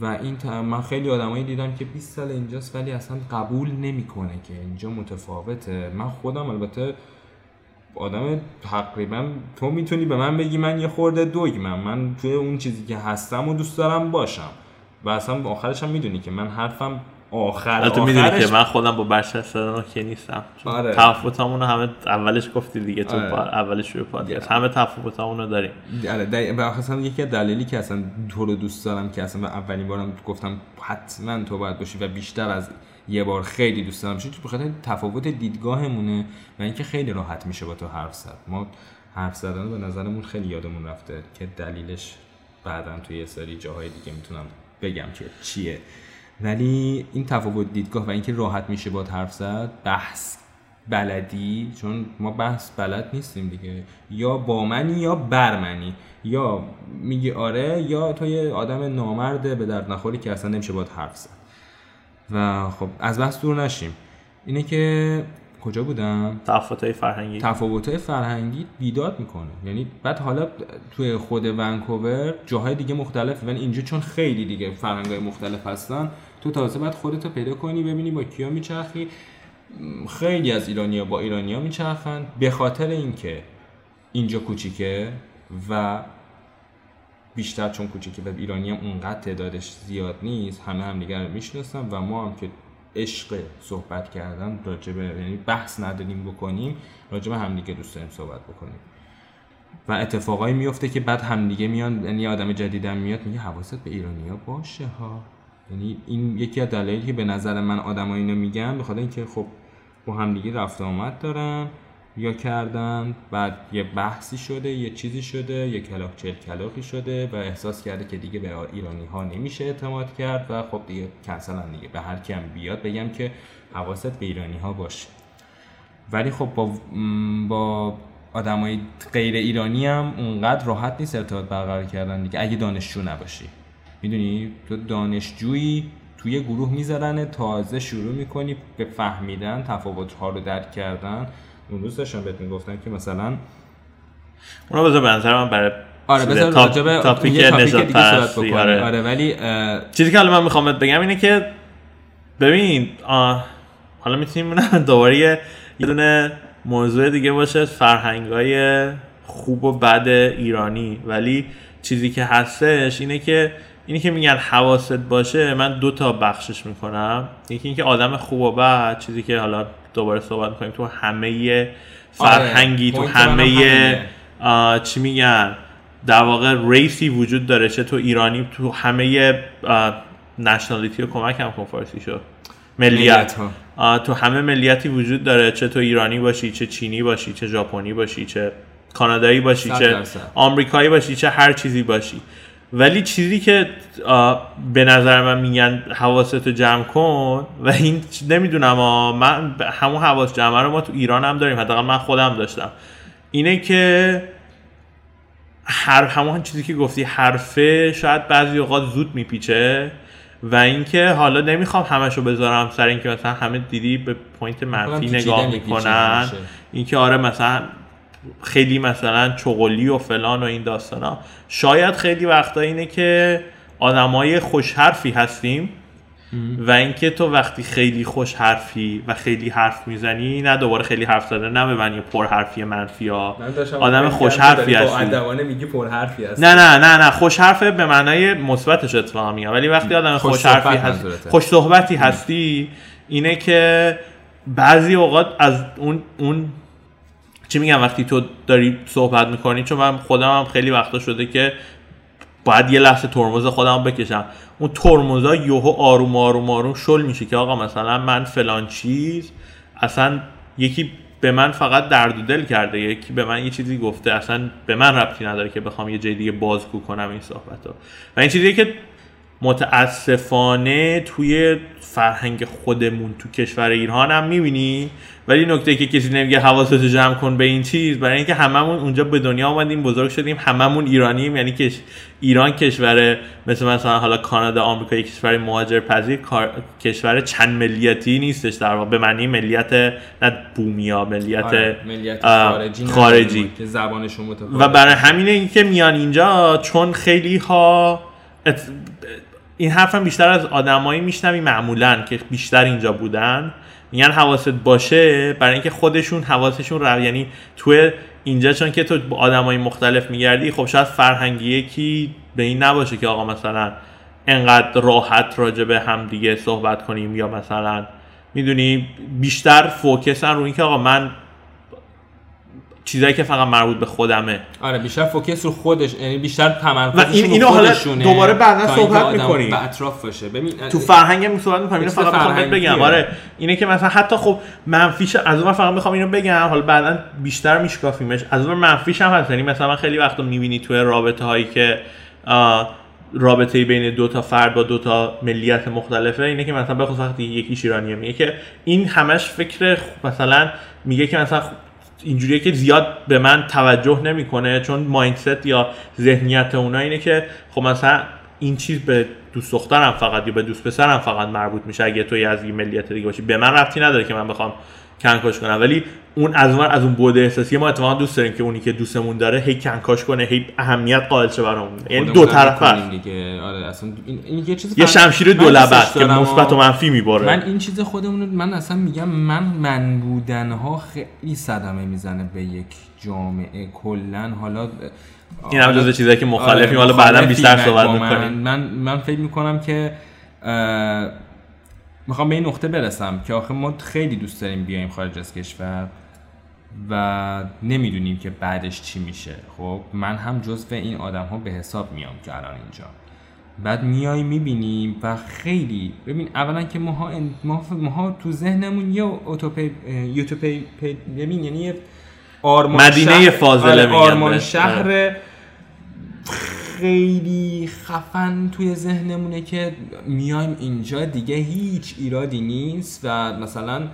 و این من خیلی آدمایی دیدم که 20 سال اینجاست ولی اصلا قبول نمی‌کنه که اینجا متفاوته. من خودم البته آدم تقریبا تو می‌تونی به من بگی من یه خورده دوگمم. من توی اون چیزی که هستم و دوست دارم باشم. و اصلا آخرش هم می‌دونی که من حرفم آخر تو می‌دونی که من خودم با بشر سرنا که نیستم. آره. تفاوتامونو همه اولش گفتی دیگه تو آره. اولش روی پادکست. همه تفاوتامونو داریم. آره به اصلا یکی از دلیلی که اصلا تو رو دوست دارم که اصلا اولین بارم گفتم حتما تو باید باشی و بیشتر از یه بار خیلی دوست دارم. چون بخاطر تفاوت دیدگاهمونه و اینکه خیلی راحت میشه با تو حرف زد. ما حرف زدن به نظرمون خیلی یادمون رفته که دلیلش بعدا توی یه سری جاهای دیگه می‌تونم بگم که چیه. ولی این تفاوت دیدگاه و اینکه راحت میشه با حرف زد بحث بلدی چون ما بحث بلد نیستیم دیگه. یا با منی یا بر منی. یا میگی آره یا تو یه آدم نامرده به درد نخوری که اصلا نمیشه با حرف زد. و خب از بحث دور نشیم. اینه که کجا بودم؟ تفاوت‌های فرهنگی. تفاوت‌های فرهنگی بیداد می‌کنه. یعنی بعد حالا توی خود ونکوور جاهای دیگه مختلفه ولی اینجا چون خیلی دیگه فرهنگ‌های مختلف هستن تو تازه باید خودتو پیدا کنی ببینی با کیا میچرخی. خیلی از ایرانیا با ایرانیا میچرخن به خاطر اینکه اینجا کوچیکه و بیشتر چون کوچیکه و ایرانی هم اونقدر تعدادش زیاد نیست همه هم دیگر رو می‌شناسن و ما هم که عشق صحبت کردن راجبه یعنی بحث نداریم بکنیم راجبه همدیگه دوست داریم صحبت بکنیم. و اتفاقایی میفته که بعد همدیگه میان یعنی آدم جدیدم میاد میگه حواست به ایرانیا باشه ها. یعنی این یکی از دلایلی که به نظر من آدم اینو میگن بخاطر اینکه خب با همدیگه رفت آمد دارن. یا کردن بعد یه بحثی شده یه چیزی شده یه کلاک چل کلاقی شده و احساس کرده که دیگه به ایرانی ها نمیشه اعتماد کرد و خب دیگه کنسلن دیگه. به هر کم بیاد بگم که حواست به ایرانی ها باشه. ولی خب با با آدمای غیر ایرانی هم اونقدر راحت نیست ارتباط برقرار کردن دیگه. اگه دانشجو نباشی. می‌دونی؟ تو دانشجویی توی گروه می‌ذارن تازه شروع می‌کنی به فهمیدن تفاوت ها رو درک کردن. اون روز داشتم بهت می‌گفتم که مثلا اونو بذار به نظر من برای آره بذار تاپ... راجب تاپیک نجات پرستی آره. آره ولی چیزی که حالا من می‌خوام بگم اینه که ببین آه... حالا می‌تونیم دوباره یه دونه موضوع دیگه باشه فرهنگ های خوب و بد ایرانی. ولی چیزی که هستش اینه که اینی که میگن حواست باشه من دو تا بخشش می‌کنم. یکی اینکه آدم خوب و بد چیزی که حالا دوباره صحبت می‌کنیم تو همه فرهنگی آره. تو همه چی میگن؟ در واقع ریسی وجود داره چه تو ایرانی تو همه نشنالیتی رو کمک هم کن فارسی شد ملیت تو همه ملیتی وجود داره چه تو ایرانی باشی چه چینی باشی چه ژاپنی باشی چه کانادایی باشی چه. آمریکایی باشی چه هر چیزی باشی. ولی چیزی که به نظر من میگن حواستو جمع کن و این نمی‌دونم من همون حواس جمع رو ما تو ایران هم داریم. حداقل من خودم داشتم. اینه که هر همون چیزی که گفتی حرفه شاید بعضی اوقات زود میپیچه و اینکه حالا نمی‌خوام همشو بذارم سر اینکه مثلا همه دیدی به پوینت منفی نگاه می‌کنن. اینکه آره مثلا خیلی مثلا چغلی و فلان و این داستانا شاید خیلی وقتا اینه که آدمای خوش حرفی هستیم و اینکه تو وقتی خیلی خوش حرفی و خیلی حرف می‌زنی نه دوباره خیلی حرف زدن نه به معنی پر حرفی منفی ها. آدم خوش حرفی با هستی. میگی پر حرفی هستی. نه نه نه نه. خوش حرفه به معنای مثبتش اتفاقا میگم ولی وقتی آدم خوش خوش حرفی هستی. خوش صحبتی هستی اینه که بعضی اوقات از اون اون چی میگم وقتی تو داری صحبت می‌کنی؟ چون من خودم هم خیلی وقتا شده که باید یه لحظه ترمز خودم بکشم. اون ترمزا یهو آروم آروم آروم شل میشه که آقا مثلا من فلان چیز اصلا یکی به من فقط درد و دل کرده یکی به من یه چیزی گفته اصلا به من ربطی نداره که بخوام یه جای دیگه بازگو کنم این صحبت رو و این چیزیه که متاسفانه توی فرهنگ خودمون تو کشور ایران هم می‌بینی ولی نکته که کسی نمیگه حواستو جمع کن به این چیز برای اینکه هممون اونجا به دنیا آمدیم بزرگ شدیم هممون ایرانیم یعنی که ایران کشور مثل مثلا حالا کانادا آمریکا یک کشور مهاجر پذیر کشور چند ملیتی نیستش در واقع به معنی ملیت نه بومیا ملیت آره، ملیت خارجی خارجی. که زبانشون متفاوته و برای همینه این که میان اینجا چون خیلی ها ات- این حرفم بیشتر از آدمایی میشنوی معمولا که بیشتر اینجا بودن میگن حواست باشه برای اینکه خودشون حواسشون رو یعنی تو اینجا چون که تو با آدمای مختلف میگردی خب شاید فرهنگی یکی به این نباشه که آقا مثلا انقدر راحت راجع به هم دیگه صحبت کنیم یا مثلا می‌دونی بیشتر فوکسن رو اینکه آقا من چیزایی که فقط مربوط به خودمه. آره بیشتر فوکس رو خودش یعنی بیشتر و تمرکزشون این- اینو حالا دوباره بعدا صحبت می‌کنیم. به اطراف باشه. ببین تو فرهنگ هم صحبت می‌کنم اینو فقط می‌خوام. بگم. آره اینه که مثلا حتی خب منفیش از اون فقط می‌خوام اینو بگم. حالا بعدا بیشتر میشکافیمش. از اون منفیش هم هست. یعنی مثلا من خیلی وقتا می‌بینی توی رابطه هایی که رابطه بین دو تا فرد با دو تا ملیت مختلفه. اینه که مثلا بخصوص وقتی یکیش ایرانیه میگه که این همش فکر مثلا میگه که مثلا اینجوریه که زیاد به من توجه نمی‌کنه چون مایندست یا ذهنیت اونا اینه که خب مثلا این چیز به دوست دخترم فقط یا به دوست پسرم فقط مربوط میشه. اگه توی از یه ملیت دیگه باشی به من ربطی نداره که من بخوام کنکاش کنم ولی اون از اون از اون بود احساسی ما اتفاقا دوست داریم که اونی که دوستمون داره هی کنکاش کنه هی اهمیت قائل شه برامون. یعنی دو خودمون طرف می‌کنیم هست دیگه. آره اصلا این, این یه چیز یه شمشیر دو لبه که مثبت و منفی میباره. من این چیز خودمون من اصلا میگم من من بودن ها خیلی صدمه می‌زنه به یک جامعه. کلا حالا این هم جزو چیزایی که مخالفیم. آره، حالا بعدا بیشتر صحبت. می‌کنیم. من من فکر می‌کنم که می‌خوام به این نقطه برسم که آخه ما خیلی دوست داریم بیایم خارج از کشور و نمی‌دونیم که بعدش چی میشه. خب من هم جزو این آدم ها به حساب میام که الان اینجا. بعد میای می‌بینیم و خیلی ببین اولا که ماها ما ماها تو ذهنمون یه اوتوپی یوتوپی پی- ببین یعنی یه آرمان مدینه شهر- فاضله آره، آرمان بهش. شهر خیلی خفن توی ذهنمونه که میایم اینجا دیگه هیچ ایرادی نیست و مثلا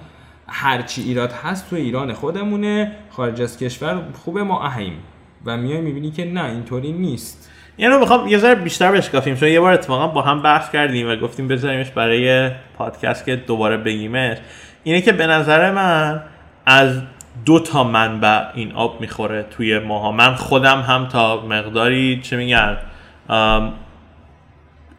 هرچی ایراد هست تو ایران خودمونه خارج از کشور خوبه ما اهیم. و میای می‌بینی که نه اینطوری نیست. یعنی رو می‌خوام یه ذره بیشتر بشکافیم. چون یه بار اتفاقا با هم بحث کردیم و گفتیم بذاریمش برای پادکست که دوباره بگیمش. اینه که به نظر من از دو تا منبع این آب می‌خوره توی ماها. من خودم هم تا مقداری چه میگن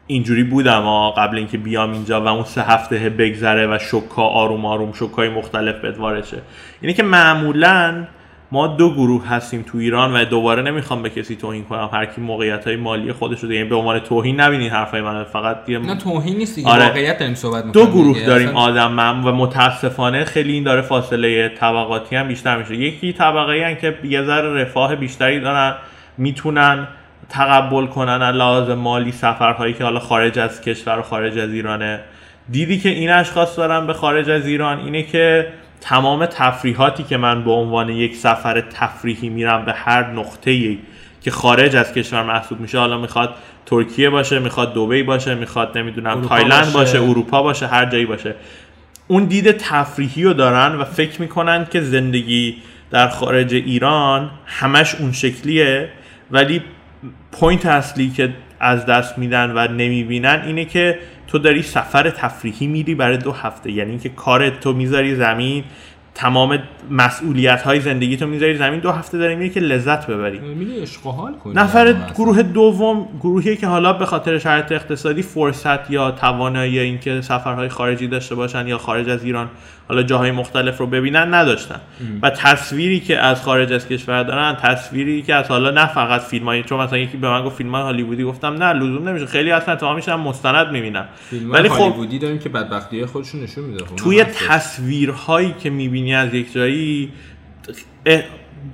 اینجوری بودم آه قبل اینکه بیام اینجا و اون سه هفته بگذره و شوکا آروم آروم شوکای مختلف وارد شه اینه که معمولا ما دو گروه هستیم تو ایران و دوباره نمی‌خوام به کسی توهین کنم. هر کی موقعیت های مالی خودش رو یعنی به عنوان توهین نبینین حرفای من فقط یه نه توهین نیست دیگه. آره. واقعیت داریم صحبت دو گروه دیگه. داریم اصلا آدم من و متاسفانه خیلی این داره فاصله طبقاتی هم بیشتر میشه. یکی طبقه ای که یه ذره رفاه بیشتری دارن می‌تونن تقبل کنن از لحاظ مالی سفرهایی که حالا خارج از کشور و خارج از ایرانه. دیدی که این اشخاص دارن به خارج از ایران. اینه که تمام تفریحاتی که من به عنوان یک سفر تفریحی میرم به هر نقطه که خارج از کشور محسوب میشه حالا می‌خواد ترکیه باشه می‌خواد دبی باشه می‌خواد نمی‌دونم تایلند باشه. باشه. اروپا باشه هر جایی باشه اون دید تفریحی رو دارن و فکر می‌کنن که زندگی در خارج ایران همش اون شکلیه ولی point اصلی که از دست میدن و نمی‌بینن اینه که تو داری سفر تفریحی میری برای دو هفته یعنی اینکه کارت تو می‌ذاری زمین تمام مسئولیت های زندگی تو می‌ذاری زمین دو هفته داری میری که لذت ببری میری عشق حال کنی نفر اصلا. گروه دوم گروهی که حالا به خاطر شرایط اقتصادی فرصت یا توانایی اینکه سفرهای خارجی داشته باشن یا خارج از ایران حالا جاهای مختلف رو ببینن نداشتن. و تصویری که از خارج از کشور دارن تصویری که از حالا نه فقط فیلم های چون مثلا یکی به من گفت فیلم های هالیوودی گفتم نه لزوم نمیشه. خیلی اصلا تا میشن مستند می‌بینن فیلم ولی خب هالیوودی داریم که بدبختی خودشون نشون میده. خب توی. تصویرهایی که می‌بینی از یک جایی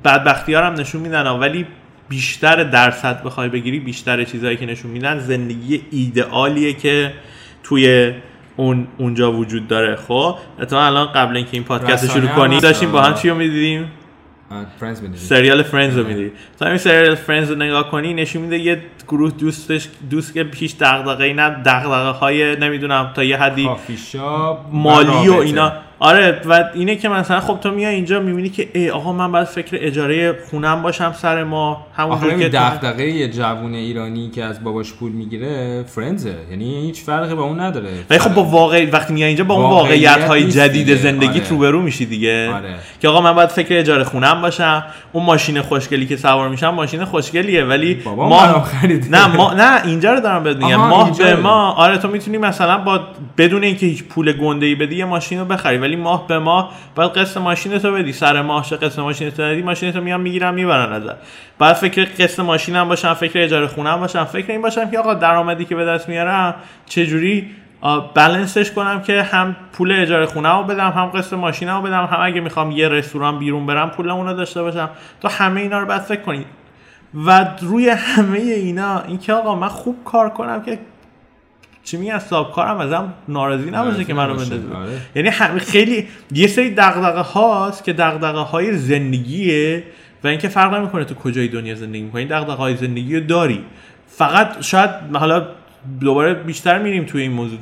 بدبختی ها هم نشون میدن ولی بیشتر درصد بخوای بگیری بیشتر چیزهایی که نشون میدن زندگی ایدئالیه که توی اون اونجا وجود داره خب اتفاقا الان قبل اینکه این پادکست شروع کنیم. داشتیم با هم چی رو می‌دیدیم. سریال Friends رو میدی تا این سریال Friends رو نگاه کنی نشون میده یه گروه دوستش دوست که هیچ دغدغه‌ای نه دغدغه های نمی‌دونم تا یه حدی مالی و. اینا آره و اینه که مثلا خب تو میای اینجا می‌بینی که ای آقا من باید فکر اجاره خونم باشم سر ما همون که دغدغه یه جوون ایرانی که از باباش پول می‌گیره فرندزه یعنی هیچ فرقی با اون نداره ولی خب با واقع وقتی میای اینجا با اون واقعیت های جدید دیگه. زندگیت آره. روبرو میشی دیگه آره. که آقا من باید فکر اجاره خونم باشم اون ماشین خوشگلی که سوار میشم ماشین خوشگلیه ولی بابا ما. نه ما نه اینجا رو دارم بهت میگم ماه اینجا به. ماه آره تو می‌تونی مثلا با بدون اینکه هیچ پول گنده ای بدی یه ماشین رو بخری ولی ماه به ماه باید قسط ماشین تو بدی. سر ماه چه قسط ماشین تو بدی ماشین تو میان می‌گیرن می‌برن ازت. بعد فکر قسط ماشینم باشم فکر اجاره خونم باشم فکر این باشم که آقا درآمدی که به دست میارم چه جوری بلنسش کنم که هم پول اجاره خونه رو بدم هم قسط ماشینم رو بدم هم اگه می‌خوام یه رستوران بیرون برم پول اون داشته باشم. تو همه اینا رو باید فکر کنی. و روی همه اینا اینکه آقا من خوب کار کنم که چی میگن صاحب کارم ازم ناراضی نباشه که منو. بندازه آره. یعنی هم خیلی یه سری دغدغه هاست که دغدغه های زندگیه و اینکه فرق نمی‌کنه تو کجای دنیا زندگی می‌کنی دغدغه های زندگی رو داری فقط شاید حالا دوباره بیشتر میریم توی این موضوع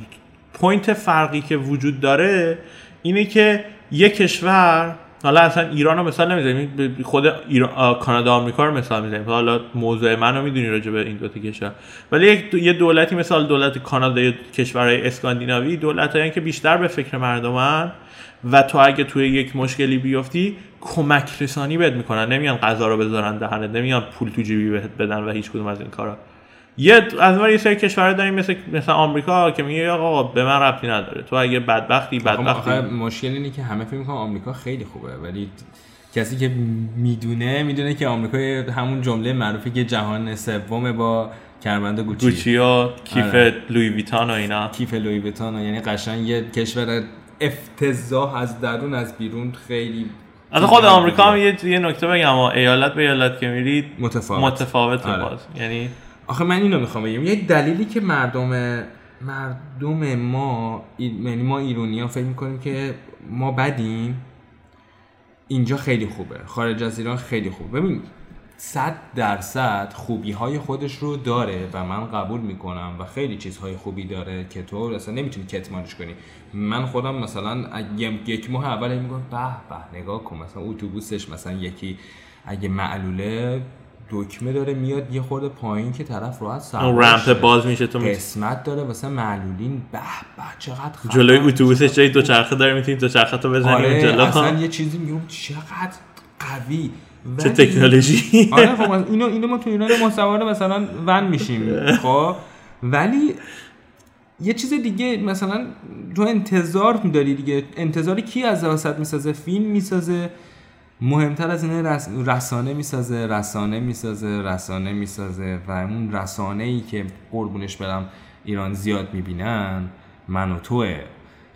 point فرقی که وجود داره اینه که یک کشور حالا اصلا ایران رو مثال نمی‌زنیم. خود ایران، کانادا آمریکا رو مثال می‌زنیم. حالا موضوع من رو می‌دونی راجع به این دو تا کشور. ولی یک یه دولتی مثال دولت کانادا یا کشورهای اسکاندیناوی دولت که بیشتر به فکر مردمن و تو اگه توی یک مشکلی بیفتی کمک رسانی بهت می‌کنن. نمیان غذا رو بذارن دهنت نمیان پول تو جیبی بهت بدن و هیچ کدوم از این کارا. یه از اون ور یه سری کشورها داریم مثل مثل آمریکا که میگه آقا به من ربطی نداره. تو اگه بدبختی بدبختی. آخه مشکل اینه که همه فکر می‌کنن آمریکا خیلی خوبه ولی کسی که می‌دونه می‌دونه که آمریکا همون جمله معروفی که جهان سوم با کمربند گوچی. گوچی و کیف آره. لوی ویتان و اینا. کیف لوی ویتون یعنی قشنگ یه کشور افتضاح از درون از بیرون خیلی از خود آمریکا هم یه یه نکته بگم ایالت به ایالت که میرید متفاوت. متفاوت آره. باز. یعنی آخه من اینو می‌خوام بگم. یه دلیلی که مردم مردم ما یعنی ما ایرانی ها فکر می‌کنیم که ما بدیم اینجا خیلی خوبه. خارج از ایران خیلی خوبه ببین صد درصد خوبی های خودش رو داره و من قبول می‌کنم و خیلی چیزهای خوبی داره که تو اصلا نمی‌تونی کتمانش کنی. من خودم مثلا یک ماه اول میگم به به نگاه کن مثلا اتوبوسش مثلا یکی اگه معلوله دکمه داره میاد یه خورده پایین که طرف راحت سوار اون رمپ. باز میشه تو. قسمت داره واسه معلولین. به به چقدر. جلوی اتوبوسش جای دوچرخه داره می‌تونی دوچرخه تو بزنی آره جلو اصلا یه چیزی میگم چقدر قوی. چه تکنولوژی؟ آره خب اینو اینو ما تو ایران ما سوار مثلا ون میشیم. خب. ولی یه چیز دیگه مثلا تو انتظار داری دیگه. انتظار کی از وسط می‌سازه؟ فیلم می‌سازه؟ مهمتر از اینه رس... رسانه می‌سازه رسانه می‌سازه رسانه می‌سازه و اون رسانه ای که قربونش برم ایران زیاد می‌بینن من و توه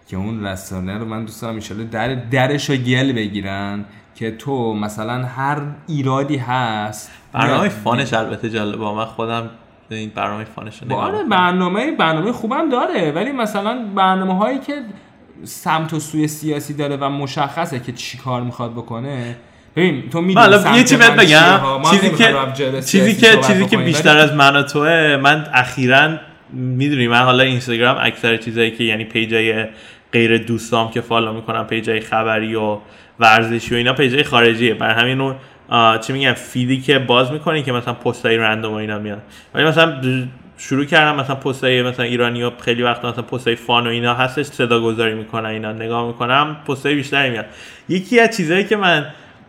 که اون رسانه رو من دوست دارم ایشالا در درش رو گل بگیرن که تو مثلا هر ایرادی هست برنامه فانش البته جالبه من خودم این برنامه فانش رو آره. برنامه برنامه خوبم داره ولی مثلا برنامه هایی که سمت و سوی سیاسی داره و مشخصه که چی کار می‌خواد بکنه. ببین تو می‌دونی حالا یه چی بهت بگم؟ چیزی که چیزی که چیزی که بیشتر از من و توه من اخیرا می‌دونی من حالا اینستاگرام اکثر چیزایی که یعنی پیجای غیر دوستام که فالو می‌کنم پیجای خبری و ورزشی و اینا پیجای خارجیه. بر همین رو چی میگم feed ی که باز می‌کنی که مثلا پستای random و اینا میاد. ولی مثلا شروع کردم مثلا پستای مثلا ایرانی و خیلی وقت مثلا پستای fun و اینا هستش صدا گذاری می‌کنن اینا نگاه می‌کنم پستای بیشتری میاد. یکی از چیزهایی که من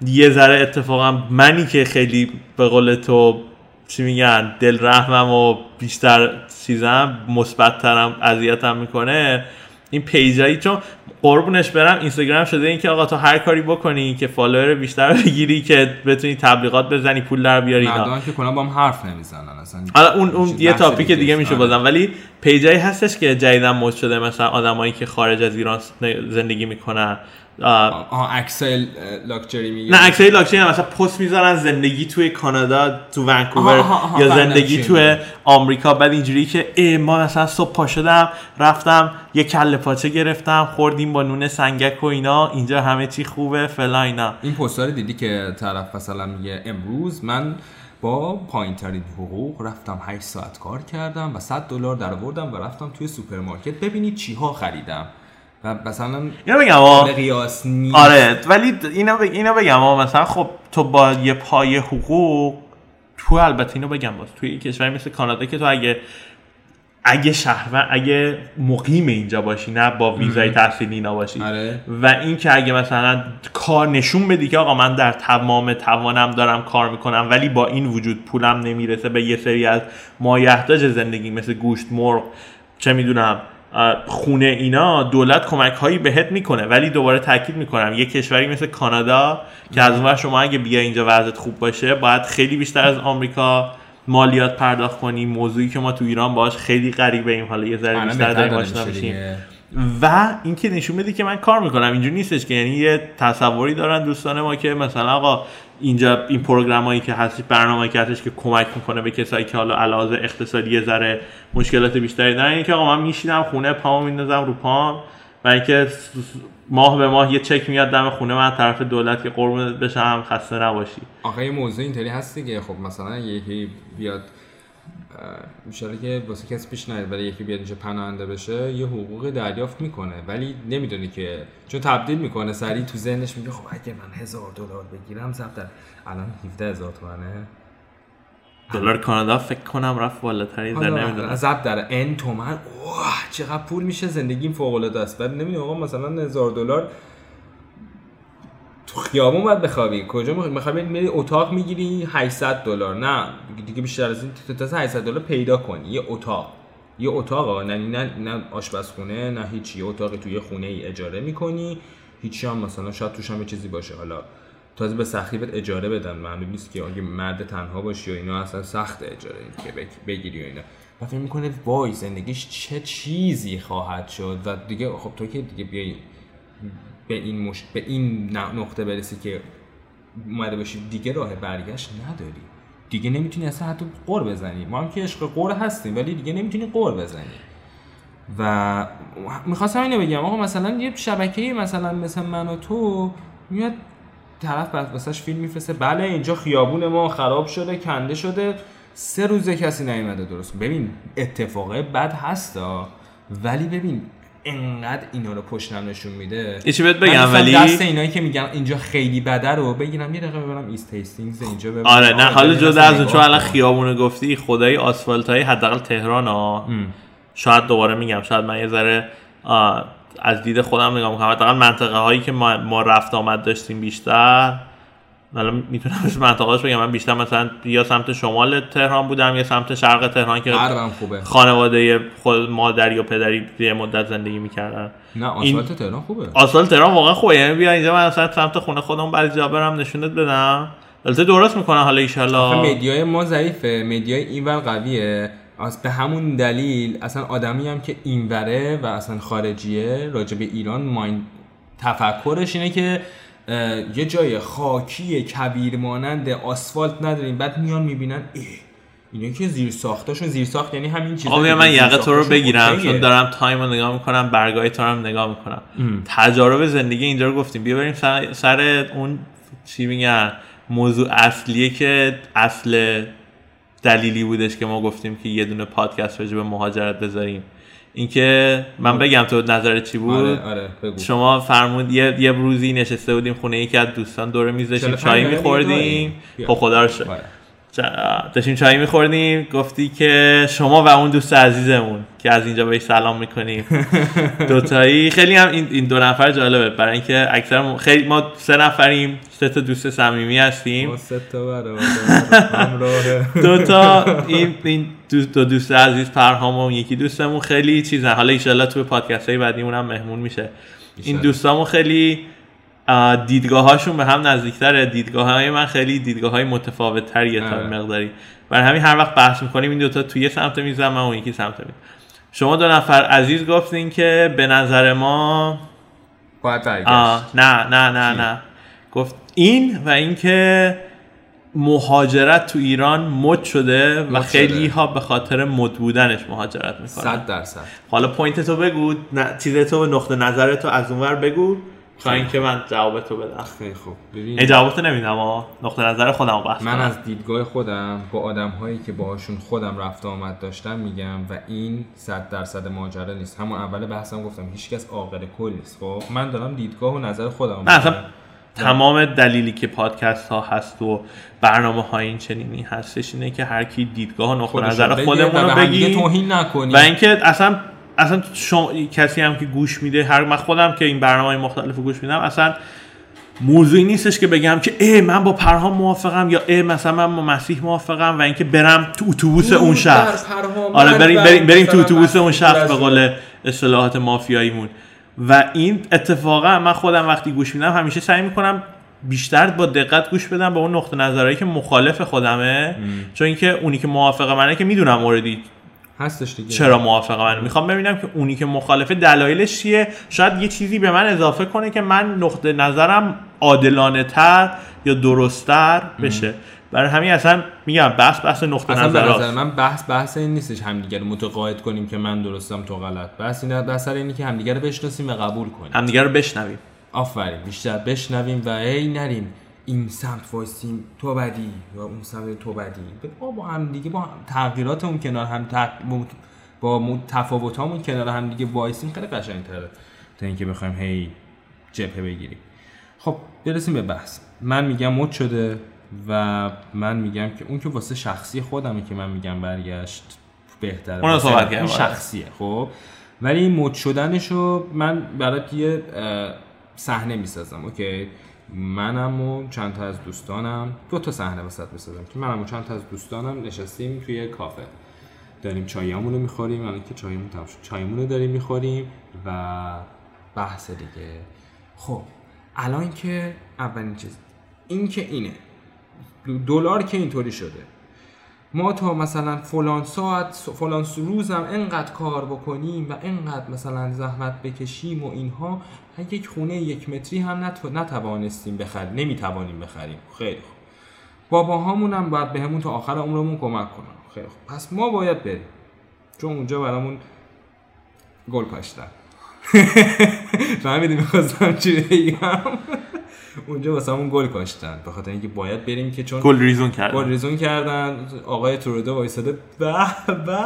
یه ذره اتفاقا منی که خیلی به قول تو چی میگن دل رحمم و بیشتر چیزم مثبت‌ترم اذیتم می‌کنه این page ایی چون قربونش برم. اینستاگرام شده این که آقا تو هر کاری بکنی که follower بیشتر بگیری که بتونی تبلیغات بزنی پول در بیاری اینا. که کنم با هم حرف نمی‌زنن. اصلا حالا اون اون یه topic دیگه میشه بازم. ولی page ایی هستش که جدیدا مد شده. مثلا آدمایی که خارج از ایران زندگی می‌کنن. آه اکسل لاکچری میگه. نه اکسل لاکچری مثلا پست می‌ذارن زندگی توی کانادا تو ونکوور یا زندگی توی آمریکا. بعد اینجوری که ای ما مثلا صبح پا شدم رفتم یه کله پاچه گرفتم خوردیم با نون سنگک و اینا اینجا همه چی خوبه فلا اینا. این پست رو دیدی که طرف مثلا میگه امروز من با پایین ترین حقوق رفتم 8 ساعت کار کردم و 100 دلار درآوردم و رفتم توی سوپرمارکت ببینید چی ها خریدم. و مثلا اینو بگم قیاس آره ولی اینو بگم اینو بگم مثلا خب تو با یه پای حقوق تو البته اینو بگم باز توی کشوری مثل کانادا که تو اگه اگه شهر اگه مقیم اینجا باشی نه با ویزای تحصیلی اینا باشی. آره. و اینکه اگه مثلا کار نشون بدی که آقا من در تمام توانم دارم کار می‌کنم ولی با این وجود پولم نمی‌رسه به یه سری از مایحتاج زندگی مثل گوشت مرغ چه می‌دونم خونه اینا دولت کمک هایی بهت می‌کنه ولی دوباره تاکید می‌کنم. یه کشوری مثل کانادا که از اون شما اگه بیا اینجا وضعیت خوب باشه باید خیلی بیشتر از آمریکا مالیات پرداخت کنی موضوعی که ما تو ایران باش خیلی غریبه ایم. حالا یه ذره بیشتر داریم آشنا و اینکه نشون بده که من کار می‌کنم. اینجوری نیستش که یعنی یه تصوری دارن دوستان ما که مثلا آقا اینجا این پروگرامایی که هست برنامه‌ای که هستش که کمک می‌کنه به کسایی که حالا علاوه اقتصادی یه ذره مشکلات بیشتری دارن اینکه آقا من میشینم خونه پامو میندازم رو پام. و اینکه ماه به ماه یه چک میاد دم خونه من طرف دولت که قربونت بشم خسته نباشی. آخه یه موضوع اینطوری هست دیگه. خب مثلا یکی بیاد میشه که واسه کسی پیش نیاد ولی یکی بیاد اینجا پناهنده بشه یه حقوق دریافت می‌کنه. ولی نمی‌دونی که چون تبدیل می‌کنه سریع تو ذهنش میگه خب اگه من هزار دلار بگیرم ضبط الان 17 هزار تومنه. دلار کانادا فکر کنم رفت بالاتر در نمی‌دونم. ضبط در ان تومن. چقدر پول میشه زندگیم فوق العاده است. بعد نمی‌دونم آقا مثلا هزار دلار تو خیابون باید بخوابی. کجا می‌خوای؟ میری اتاق می‌گیری 800 دلار. نه دیگه بیشتر از این تا 800 دلار پیدا کنی یه اتاق. یه اتاق نه نه نه آشپزخونه نه هیچی. یه اتاق توی خونه ای اجاره می‌کنی. هیچی هم مثلا شاید توش هم چیزی باشه. حالا تازه به سخیبت اجاره بدن. معلوم نیست که اگه مرد تنها باشی و اینا اصلا سخت اجاره که بگیری و اینا. و فکر می‌کنه وای زندگیش چه چیزی خواهد شد. و دیگه خب تو که دیگه بیای به این, مش... به این نقطه برسی که اومده باشی دیگه راه برگشت نداری. دیگه نمی‌تونی اصلا حتی غر بزنی. ما هم که عشق غر هستیم ولی دیگه نمی‌تونی غر بزنی. و می‌خواستم اینو بگم. آقا مثلا یه شبکه مثلا مثل من و تو میاد طرف واسش فیلم میفرسته. بله اینجا خیابون ما خراب شده کنده شده. سه روزه کسی نیومده درست ببین اتفاقه بد هستا ولی ببین انقدر اینا رو پشتم نشون میده. چی بهت بگم؟ ولی دست اینایی که میگن اینجا خیلی بده رو بگیرم. یه دقیقه ببرم East Hastings اینجا ببرم آره نه حالا جدا از چون الان خیابونو گفتی خدای آسفالت های حداقل تهران ها. شاید دوباره میگم شاید من یه ذره از دید خودم نگاه می‌کنم. حداقل منطقه هایی که ما, ما رفت آمد داشتیم بیشتر. حالا می‌تونم از منطقهاش بگم. من بیشتر مثلا یا سمت شمال تهران بودم یا سمت شرق تهران که خوبه. خانواده خود مادری و پدری یه مدت زندگی می‌کردن. نه آسفالت تهران خوبه. آسفالت تهران واقعا خوبه. یعنی بیا اینجا من مثلا سمت خونه خودم بعضی جا برم نشونت بدم. البته درست می‌کنن حالا ان مدیای ما ضعیفه. مدیای اینور قویه. از به همون دلیل اصلا آدمی هم که اینوره و اصلا خارجیه راجع به ایران ماین تفکرش اینه که یه جای خاکی کبیر مانند آسفالت نداریم بعد میان می‌بینن ای اینا که زیر ساختاشون زیر ساخت یعنی همین چیزا آقا من یقه تو رو بگیرم اوکیه. چون دارم تایم رو نگاه می‌کنم برگاه تو رو هم نگاه می‌کنم ام. تجارب زندگی اینجا رو گفتیم بیا بریم سر, سر اون چی میگن موضوع اصلیه که اصل دلیلی بودش که ما گفتیم که یه دونه پادکست راجع به مهاجرت بذاریم. اینکه من بگم تو نظرت چی بود؟ آره آره بگو. شما فرمود یه, یه روزی نشسته بودیم خونه یکی از دوستان دور میز داشتیم 45 چای دقیقه میخوردیم. خب خدا رو آره. داشتیم چای میخوردیم گفتی که شما و اون دوست عزیزمون که از اینجا بهش سلام می‌کنیم. دوتایی خیلی هم این, این دو نفر جالبه. برای اینکه اکثر ما- خیلی ما سه نفریم سه تا دوست صمیمی هستیم. ما سه تا دو تا این این دو, دو دوست عزیز پرهام و یکی دوستمون خیلی چیزن. حالا ایشالله تو پادکست های بعدیمون هم مهمون میشه. این. دوستامون خیلی دیدگاه هاشون به هم نزدیکتره. دیدگاه های من خیلی دیدگاه های متفاوت تریه تا آره. مقداری. برای همین هر وقت بحث می‌کنیم این دوتا توی یه سمت میزن من اون یکی سمت میزن شما دو نفر عزیز گفتین که به نظر ما باید برگشت. آه نه نه نه نه. گفت این و اینکه مهاجرت تو ایران مد شده و مد خیلی شده. ها به خاطر مد بودنش مهاجرت می‌کنن. صد درصد. حالا point تو بگو نه چیز تو نقطه نظر تو از اونور بگو. تا اینکه من جواب تو بدم. خیلی خوب. ببین این جواب تو نمیدم اما نقطه نظر خودم بحث من. از دیدگاه خودم با آدم هایی که باهاشون خودم رفت و آمد داشتم میگم و این صد درصد ماجرا نیست. همون اول بحثم گفتم هیچکس عاقل کل نیست. خب من دارم دیدگاه و نظر خودم نه اصلا. تمام دلیلی که پادکست ها هست و برنامه های این چنینی هستش اینه که هر کی دیدگاه و نقطه نظر خودمون رو بگیم توهین نکنیم و اینکه اصلا اصلا شما کسی هم که گوش میده هر من خودم که این برنامه های مختلف رو گوش میدم اصلا موضوعی نیستش که بگم که ای من با پرهام موافقم یا ای مثلا من با مسیح موافقم و اینکه برم تو اتوبوس اون شخص آره بریم بریم, بریم تو اتوبوس اون شخص به قول اصطلاحات مافیاییمون. و این اتفاقا من خودم وقتی گوش میدم همیشه سعی می‌کنم بیشتر با دقت گوش بدم به اون نقطه نظرهایی که مخالف خودمه. چون اینکه اونی که موافق منه که می‌دونم اوردی هستش دیگه. چرا موافق منه می‌خوام ببینم که اونی که مخالفه دلایلش چیه؟ شاید یه چیزی به من اضافه کنه که من نقطه نظرم عادلانه تر یا درستتر بشه. برای همین اصلا میگم بحث بحث نقطه اصلا نظر نظر من بحث بحث این نیستش همدیگه رو متقاعد کنیم که من درستم تو غلط. بحث این بحث اینه که همدیگه رو بشناسیم و قبول کنیم. همدیگه رو بشنویم. آفرین بیشتر بشنویم و ای نریم این سمت وایسیم تو بدی یا اون سمت تو بدی؟ با با هم دیگه با تغییراتمون کنار هم تق... با مو- تفاوتامون کنار هم دیگه وایسیم خیلی قشنگتره. تا اینکه بخوایم هی جبهه بگیریم. خب برسیم به بحث. من میگم مد شده و من میگم که اون که واسه شخصی خودمه که من میگم برگشت بهتره. صحبت اون. شخصیه خب؟ ولی مد شدنشو من برات یه صحنه می‌سازم اوکی؟ منم و چند تا از دوستانم. دو تا صحنه وسط بسازم که منم و چند تا از دوستانم نشستیم توی کافه. داریم چایامون رو می‌خوریم. الان که چایمون تمام شد. چایمون رو داریم می‌خوریم و بحث دیگه. خب الان که اولین چیز این که اینه. دلار که اینطوری شده. ما تا مثلا فلان ساعت فلان روزم انقدر کار بکنیم و انقدر مثلا زحمت بکشیم و اینها یک خونه یک متری هم نت... نتوانستیم بخریم نمی‌توانیم بخریم. خیلی خوب. باباهامون هم باید بهمون تا آخر عمرمون کمک کنن. خیلی خوب. پس ما باید بریم. چون اونجا برامون گل کاشتن. فهمیدی می‌خواستم چی بگم؟ اونجا واسه همون گل کاشتن. به خاطر اینکه باید بریم که چون گل ریزون گل کرد ریزون کردن. آقای تورودو وایساده به به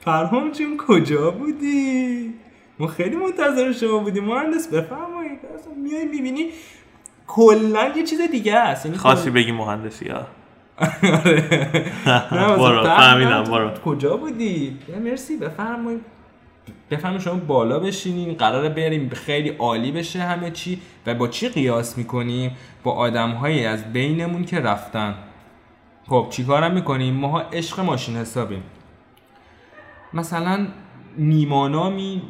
پرهام جون کجا بودی؟ ما خیلی منتظر شما بودیم. مهندس بفرمایید. اصلا میای می‌بینی؟ کلا یه چیز دیگه است. یعنی خواستی بگی مهندسی ها. نه، مثلا برو، فهمیدم، برو. کجا بودی؟ مرسی بفرمایید. بفرمایید شما بالا بشینین قراره بریم خیلی عالی بشه همه چی. و با چی قیاس می‌کنیم؟ با آدم از بینمون که رفتن. خب چیکارم می‌کنیم؟ ماها عشق ماشین حسابیم. مثلا نیمانامی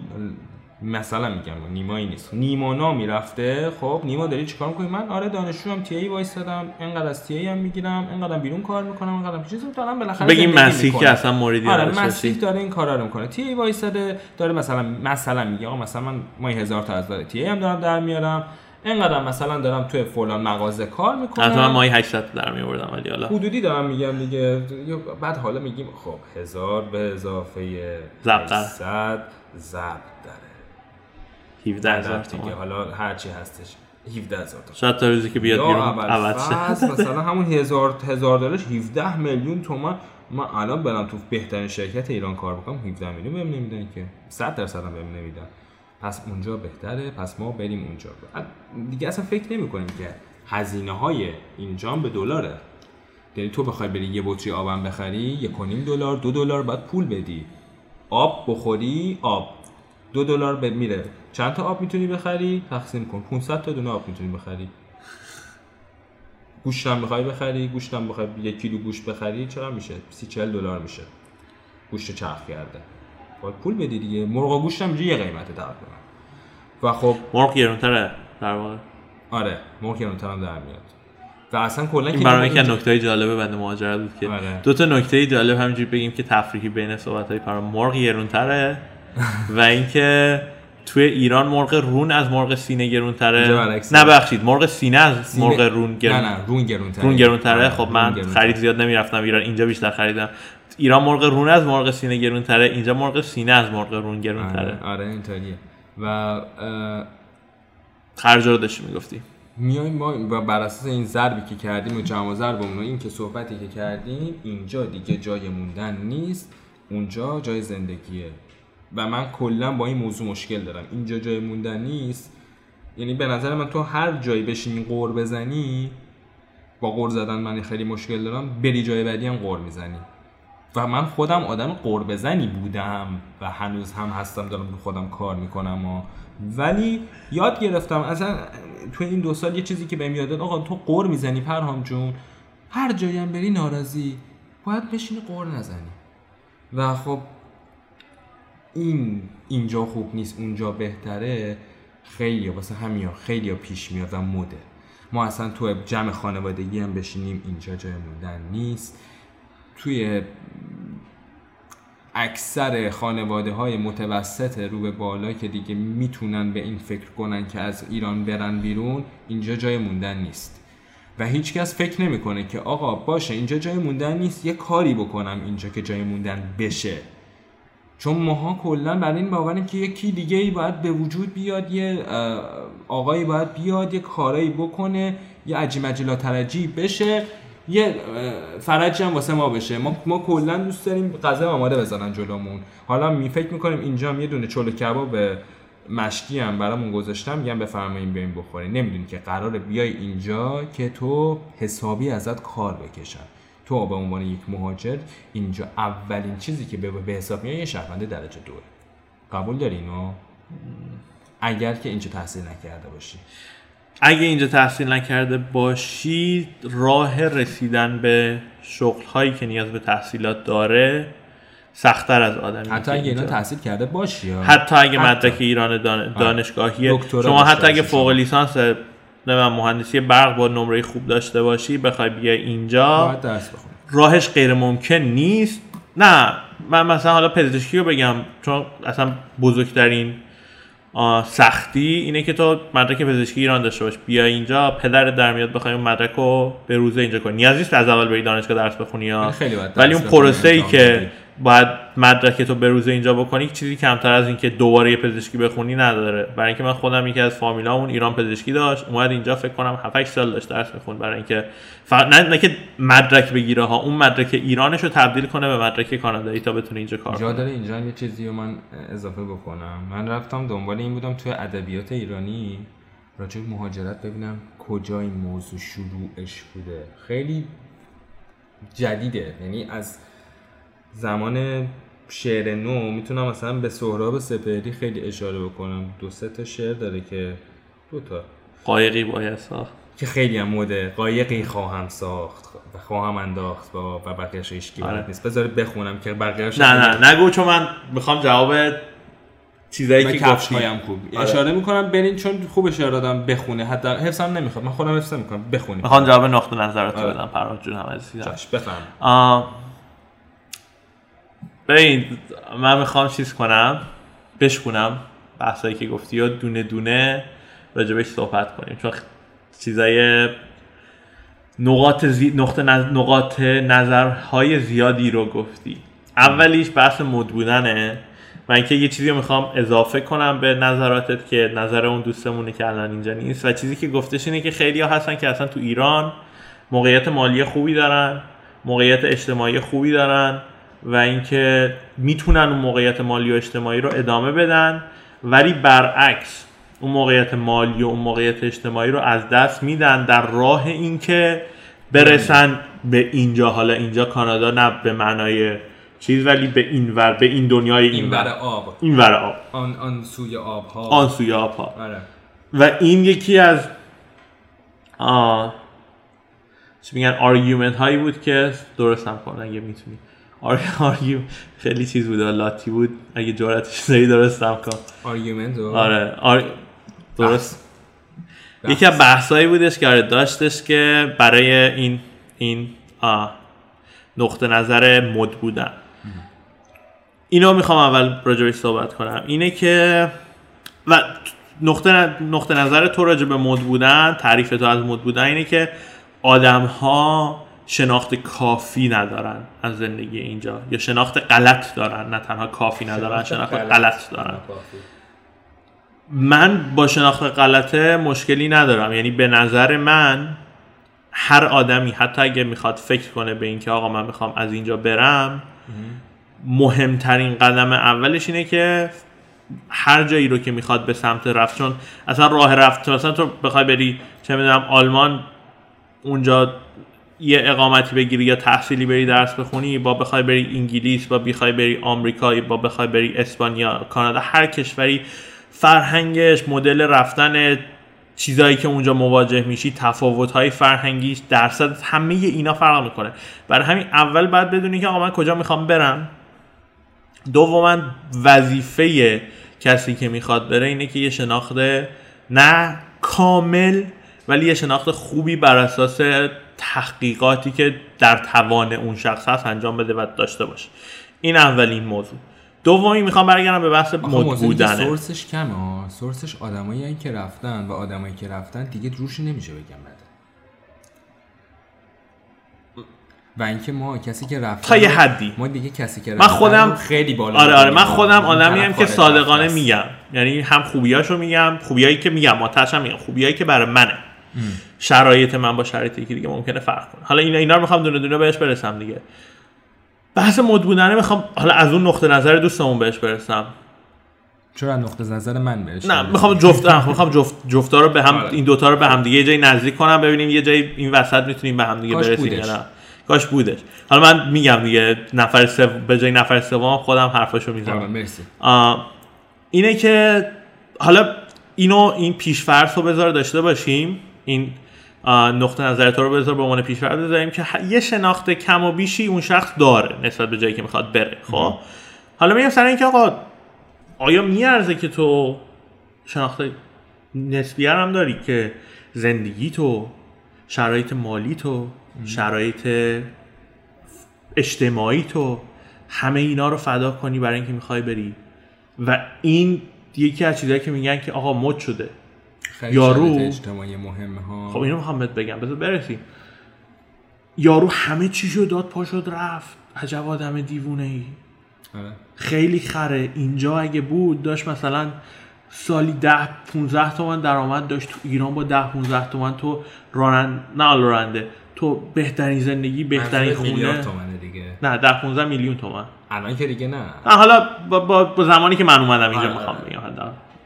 مثلا میگم نیمایی نیست. نیمانامی رفته خب نیما داری چیکار می‌کنی؟ من آره دانشجوام تی ای وایسادم انقدر از تی ای هم می‌گیرم انقدر بیرون کار می‌کنم انقدر چیزی دارم بالاخره بگیم مسیح. که اصلا موردی آره مسیح. داره این کارا رو می‌کنه. تی ای وایساده داره مثلا مثلا میگه آقا مثلا من ماهی هزار تا از داره تی ای هم دارم در میارم اینقدر مثلا دارم توی فلان مغازه کار می‌کنم. حتما ماهی 800 در میوردم ولی حالا. حدودی دارم میگم دیگه. بعد حالا میگیم خب هزار به اضافه ضرب در. 800 ضرب داره 17 هزار تومان. حالا هرچی هستش. 17 هزار تومان. شاید تا روزی که بیاد یا بیرون عوض شه. فصل مثلا همون هزار هزار دلارش 17 میلیون تومان. من الان برم تو بهترین شرکت ایران کار بکنم. 17 میلیون بهم نمیدن که. 100 درصد هم بهم نمیدن. پس اونجا بهتره. پس ما بریم اونجا. دیگه اصلا فکر نمی کنیم که هزینه های اینجا به دلاره. یعنی تو بخوای بری یه بطری آبم بخری یک دلار دو دلار باید پول بدی. آب بخوری آب. دو دلار به میره چند تا آب می‌تونی بخری؟ تقسیم کن. 500 تا دونه آب می‌تونی بخری. گوشتم بخوای بخری؟ گوشتم بخوای یک کیلو گوشت بخری؟ چرا میشه؟ 30 40 دلار میشه. گوشت چرخ کرده. باید پول بدی دیگه. مرغ گوشت هم یه قیمته تقریبا و خب مرغ گرونتره در واقع. آره. مرغ گرونتر هم در میاد. و اصلا کلا این برای از نکته جالبه بنده مهاجرت بود که آره. دو تا نکته جالب همینجوری بگیم که تفریحی بین صحبت های پرام مرغ گرونتره و اینکه توی ایران مرغ رون از مرغ سینه گرونتره. ببخشید مرغ سینه از سینه- مرغ رون گرون نه نه رون گرونتره. رون گرونتره. آره، خب من گرونتره. خرید زیاد نمی‌رفتم ایران اینجا بیشتر خریدم. ایران مرغ رون از مرغ سینه گرونتره اینجا مرغ سینه از مرغ رون گرونتره. آره, آره اینطوریه. و اه، خرج رو داشتی می‌گفتی. میایم ما و بر اساس این ضربی که کردیم و جمع ضربمون و این که صحبتی که کردیم اینجا دیگه جای موندن نیست اونجا جای زندگیه. و من کلا با این موضوع مشکل دارم. اینجا جای موندن نیست. یعنی به نظر من تو هر جایی بشینی قور بزنی با قور زدن من خیلی مشکل دارم. بری جای بعدی هم قور می‌زنی. و من خودم آدم قور بزنی بودم و هنوز هم هستم دارم رو خودم کار می‌کنم و ولی یاد گرفتم اصلا تو این دو سال یه چیزی که بهم یاد آقا تو قور می‌زنی پرهام جون. هر جایی هم بری ناراضی باید بشینی قور نزنی. و خب این اینجا خوب نیست اونجا بهتره خیلی واسه همین خیلی پیش میاد و مده. ما اصلا تو جمع خانوادگی هم بشینیم اینجا جای موندن نیست. توی اکثر خانواده های متوسط رو به بالا که دیگه می‌تونن به این فکر کنن که از ایران برن بیرون اینجا جای موندن نیست. و هیچکس فکر نمی‌کنه که آقا باشه اینجا جای موندن نیست یه کاری بکنم اینجا که جای موندن بشه. چون ماها کلا برای این باوریم که یکی دیگه ای باید به وجود بیاد یه آقایی باید بیاد یه کارایی بکنه یه عجی مجلا ترجی بشه یه فرجی هم واسه ما بشه. ما ما کلا دوست داریم غذا آماده بزنن جلومون. حالا می فکر می‌کنیم اینجا هم یه دونه چلو کباب مشکی هم برامون گذاشتم میگم بفرمایین بریم بخورین نمی‌دونی که قراره بیای اینجا که تو حسابی ازت کار بکشن. تو به عنوان یک مهاجر اینجا اولین چیزی که به حساب میاد یه شهروند درجه دوه. قبول داری اینو؟ اگر که اینجا تحصیل نکرده باشی. اگه اینجا تحصیل نکرده باشی راه رسیدن به شغل هایی که نیاز به تحصیلات داره سختتر از آدمی حتی اگه اینا تحصیل کرده باشی حتی اگه. مدرک ایران دان... دانشگاهیه. دکترا شما حتی اگه فوق. لیسانس نمی‌دونم مهندسی برق با نمره خوب داشته باشی بخوای بیای اینجا. راهش غیر ممکن نیست. نه من مثلا حالا پزشکی رو بگم چون اصلا بزرگترین سختی اینه که تو مدرک پزشکی ایران داشته باش. بیا اینجا پدر در میاد بخوای اون مدرک رو به روزه اینجا کنی. نیاز نیست از اول بری دانشگاه درس بخونی یا ولی اون پروسه ای که. باید مدرک تو به روزه اینجا بکنی چیزی کمتر از این که دوباره یه پزشکی بخونی نداره. برای اینکه من خودم یکی از فامیلامون ایران پزشکی داشت اومد اینجا فکر کنم 7 8 سال داشت درس بخون برای اینکه فقط نه, نه که مدرک بگیره ها اون مدرک ایرانش رو تبدیل کنه به مدرک کانادایی تا بتونه اینجا کار کنه. داره اینجا یه چیزی رو من اضافه بکنم. من رفتم دنبال این بودم توی ادبیات ایرانی راجع به مهاجرت ببینم کجا این موضوع شروعش بوده. خیلی جدیده. یعنی از زمان شعر نو می‌تونم مثلا به سهراب سپهری خیلی اشاره بکنم. دو سه تا شعر داره که دو تا. قایقی باید ساخت. که خیلی هم مده. قایقی خواهم ساخت و خواهم انداخت با و بقیه‌اش هیچ کی آره. نیست. بذار بخونم که بقیه‌اش نه نه. نگو چون من می‌خوام جواب چیزایی که کفش گفتی. هایم خوب. آره. اشاره می‌کنم. برین چون خوب اشاره دادم بخونه. حتی حفظم نمی‌خواد. من خودم حفظ می‌کنم بخونیم. می‌خوام جواب نقطه نظرات آره. بدم. پرهام جون هم عزیزم. جاش بفهم. ببین من می‌خوام چیز کنم بشکنم بحثایی که گفتی و دونه دونه راجبش صحبت کنیم. چون چیزای نقاط, زی... نقطه نظ... نقاط نظرهای زیادی رو گفتی. اولیش بحث مد بودنه. و اینکه یه چیزی رو می‌خوام اضافه کنم به نظراتت که نظر اون دوستمونه که الان اینجا نیست. و چیزی که گفتش اینه که خیلی ها هستن که اصلا تو ایران موقعیت مالی خوبی دارن موقعیت اجتماعی خوبی دارن. و اینکه می‌تونن اون موقعیت مالی و اجتماعی رو ادامه بدن ولی برعکس اون موقعیت مالی و اون موقعیت اجتماعی رو از دست میدن در راه اینکه برسن به اینجا حالا اینجا کانادا نه به معنای چیز ولی به این ور به این دنیای این, این ور. آب. این ور آب. آن آن سوی آب ها آن سوی آب ها آره. و این یکی از آه چی میگن argument هایی بود که درست هم کن اگه می‌تونی. argue م خیلی چیز بود لاتی بود. اگه جرأتش داری درست هم کن. argument آره. آر... درست. یکی از بحثایی بودش که آره داشتش که برای این این آه. نقطه نظر مد بودن. اینو می‌خوام اول راجبش صحبت کنم. اینه که و نقطه, نقطه نظر تو راجع به مد بودن تعریف تو از مد بودن اینه که آدم ها شناخت کافی ندارن از زندگی اینجا یا شناخت غلط دارن نه تنها کافی ندارن شناخت, غلط. دارن. من با شناخت غلط مشکلی ندارم. یعنی به نظر من هر آدمی حتی اگه می‌خواد فکر کنه به اینکه آقا من می‌خوام از اینجا برم مهمترین قدم اولش اینه که هر جایی رو که می‌خواد به سمت رفت چون اصلا راه رفت مثلا تو بخوای بری چه می‌دونم آلمان اونجا یه اقامتی بگیری یا تحصیلی بری درس بخونی با بخوای بری انگلیس با بخوای بری آمریکا با بخوای بری اسپانیا کانادا هر کشوری فرهنگش مدل رفتن چیزایی که اونجا مواجه میشی تفاوت های فرهنگیش درصد همه اینا فرق می‌کنه. برای همین اول باید بدونی که آقا من کجا می‌خوام برم. دوما وظیفه کسی که می‌خواد بره اینه که یه شناخت نه کامل ولی یه شناخت خوبی بر اساس تحقیقاتی که در توان اون شخص هست انجام بده و داشته باشه. این اولین موضوع. دومی می‌خوام برگردم به بحث مد بودنه. سورسش کمه ها سورسش آدمایی که رفتن و آدمایی که رفتن دیگه روش نمیشه بگم بده و اینکه ما کسی که رفت تا یه حدی. ما دیگه کسی که من خودم خیلی بالا آره آره من خودم آدمی هم که صادقانه میگم. یعنی هم خوبیاشو میگم خوبیایی که میگم ماتش هم میگم خوبیایی که برای منه. شرایط من با شرایطی که دیگه ممکنه فرق کنه. حالا اینا اینا رو می‌خوام دونه دونه بهش برسم دیگه. بحث مد بودنه می‌خوام حالا از اون نقطه نظر دوستمون بهش برسم. چرا نقطه نظر من بهش نه می‌خوام جفت می‌خوام جفت جفتا رو به هم آره. این دوتا رو به هم دیگه یه جایی نزدیک کنم ببینیم یه جایی این وسط می‌تونیم به هم دیگه برسیم یا نه. کاش بودش. حالا من میگم دیگه نفر سوم به جای نفر سوم خودم حرفاشو می‌زنم. آره مرسی. اینه که حالا اینو این پیشفرض رو بذار داشته باشیم. این نقطه نظر تو رو بذار به عنوان پیشورد بذاریم که یه شناخت کم و بیشی اون شخص داره نسبت به جایی که می‌خواد بره خب؟ حالا میگم سر اینکه آقا آیا میارزه که تو شناخت نسبی هم داری که زندگی تو شرایط مالی تو شرایط اجتماعی تو همه اینا رو فدا کنی برای اینکه می‌خوای بری؟ و این یکی از چیزهایی که میگن که آقا مد شده. یارو. اجتماعی مهمه ها. خب اینو می‌خوام بهت بگم. بذار برسیم. یارو همه چیشو داد پا شد رفت. عجب آدم دیوونه ای آره. خیلی خره. اینجا اگه بود داشت مثلا سالی ده 15 تومن درآمد داشت تو ایران. با ده 15 تومن تو رانند نه راننده. تو بهترین زندگی بهترین خونه. تومنه دیگه. نه ده 15 میلیون تومن. الان که دیگه نه. نه حالا با, با, با زمانی که من اومدم اینجا آره. می‌خوام بگم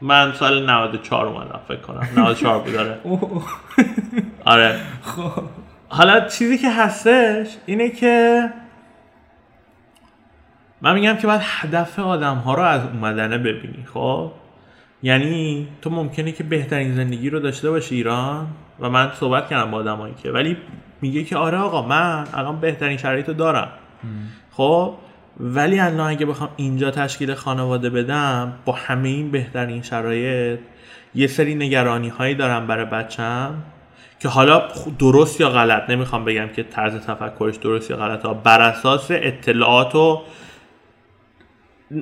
من سال 94 اومدم فکر کنم. 94 بود داره آره. خب. حالا چیزی که هستش اینه که من میگم که باید هدف آدم ها رو از اومدنه ببینی خب؟ یعنی تو ممکنه که بهترین زندگی رو داشته باشی ایران و من صحبت کردم با آدمایی که ولی میگه که آره آقا من الان بهترین شرایط رو دارم. خب؟ ولی الان اگه بخوام اینجا تشکیل خانواده بدم با همه این بهترین شرایط یه سری نگرانی هایی دارم برای بچم که حالا درست یا غلط نمی‌خوام بگم که طرز تفکرش درست یا غلط ها. بر اساس اطلاعات و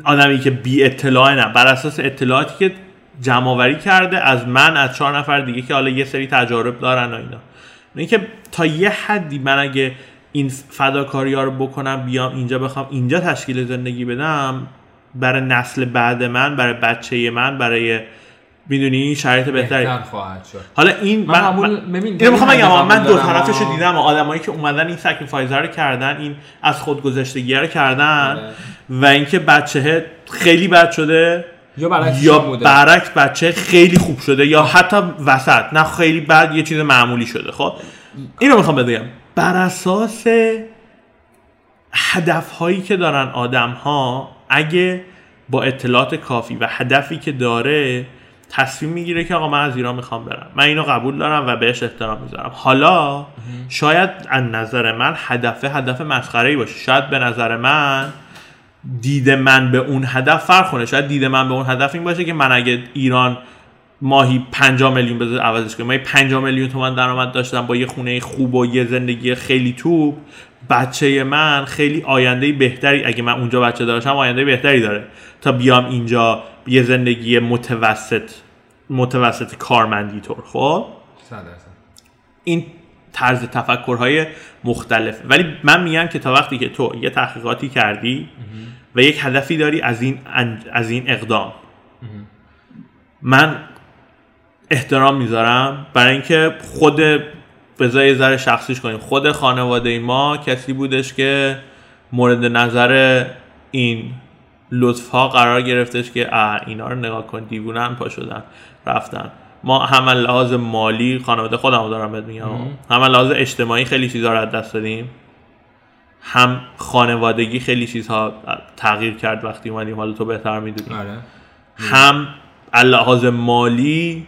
آدمی که بی اطلاع نه بر اساس اطلاعاتی که جمع کرده از من از چهار نفر دیگه که حالا یه سری تجارب دارن و اینا. اینکه تا یه حدی من اگه این فداکاری ها رو بکنم بیام اینجا بخوام اینجا تشکیل زندگی بدم برای نسل بعد من برای بچه من برای می‌دونی شرایط بهتری خواهد شد حالا این من, من, من ببین اینو می‌خوام بگم من دو طرفش رو. دیدم آدمایی که اومدن این sacrifice رو کردن این از خودگذشتگی رو کردن آره. و اینکه بچه خیلی بد شده یا برعکسش یا بوده. برعکس بچه خیلی خوب شده یا حتی وسط نه خیلی بد یه چیز معمولی شده خب اینو می‌خوام بگم بر اساس هدف هایی که دارن آدم ها اگه با اطلاعات کافی و هدفی که داره تصمیم می‌گیره که آقا من از ایران می‌خوام برم. من اینو قبول دارم و بهش احترام می‌ذارم. حالا شاید از نظر من هدف هدف مسخره ای باشه. شاید به نظر من دید من به اون هدف فرق کنه. شاید دید من به اون هدف این باشه که من اگه ایران ماهی 5 میلیون بذار عوضش کنم ماهی 5 میلیون تومن درآمد داشتم با یه خونه خوب و یه زندگی خیلی توپ. بچه من خیلی آینده بهتری اگه من اونجا بچه داشتم آینده بهتری داره. تا بیام اینجا یه زندگی متوسط متوسط کارمندی طور خب. این طرز تفکرهای مختلف. ولی من میگم که تا وقتی که تو یه تحقیقاتی کردی و یک هدفی داری از این از این اقدام. من احترام می‌ذارم. برای اینکه خود بذار یه ذره شخصیش کنیم. خود خانواده ما کسی بودش که مورد نظر این لطف ها قرار گرفتش که اه اینا رو نگاه کن دیوونن پا شدن رفتن. ما هم لحاظ مالی خانواده خودم رو دارم بهت میگم. هم لحاظ اجتماعی خیلی چیزها رو از دست دادیم. هم خانوادگی خیلی چیزها تغییر کرد وقتی اومدیم. حالا تو بهتر می‌دونی. آره. هم لحاظ مالی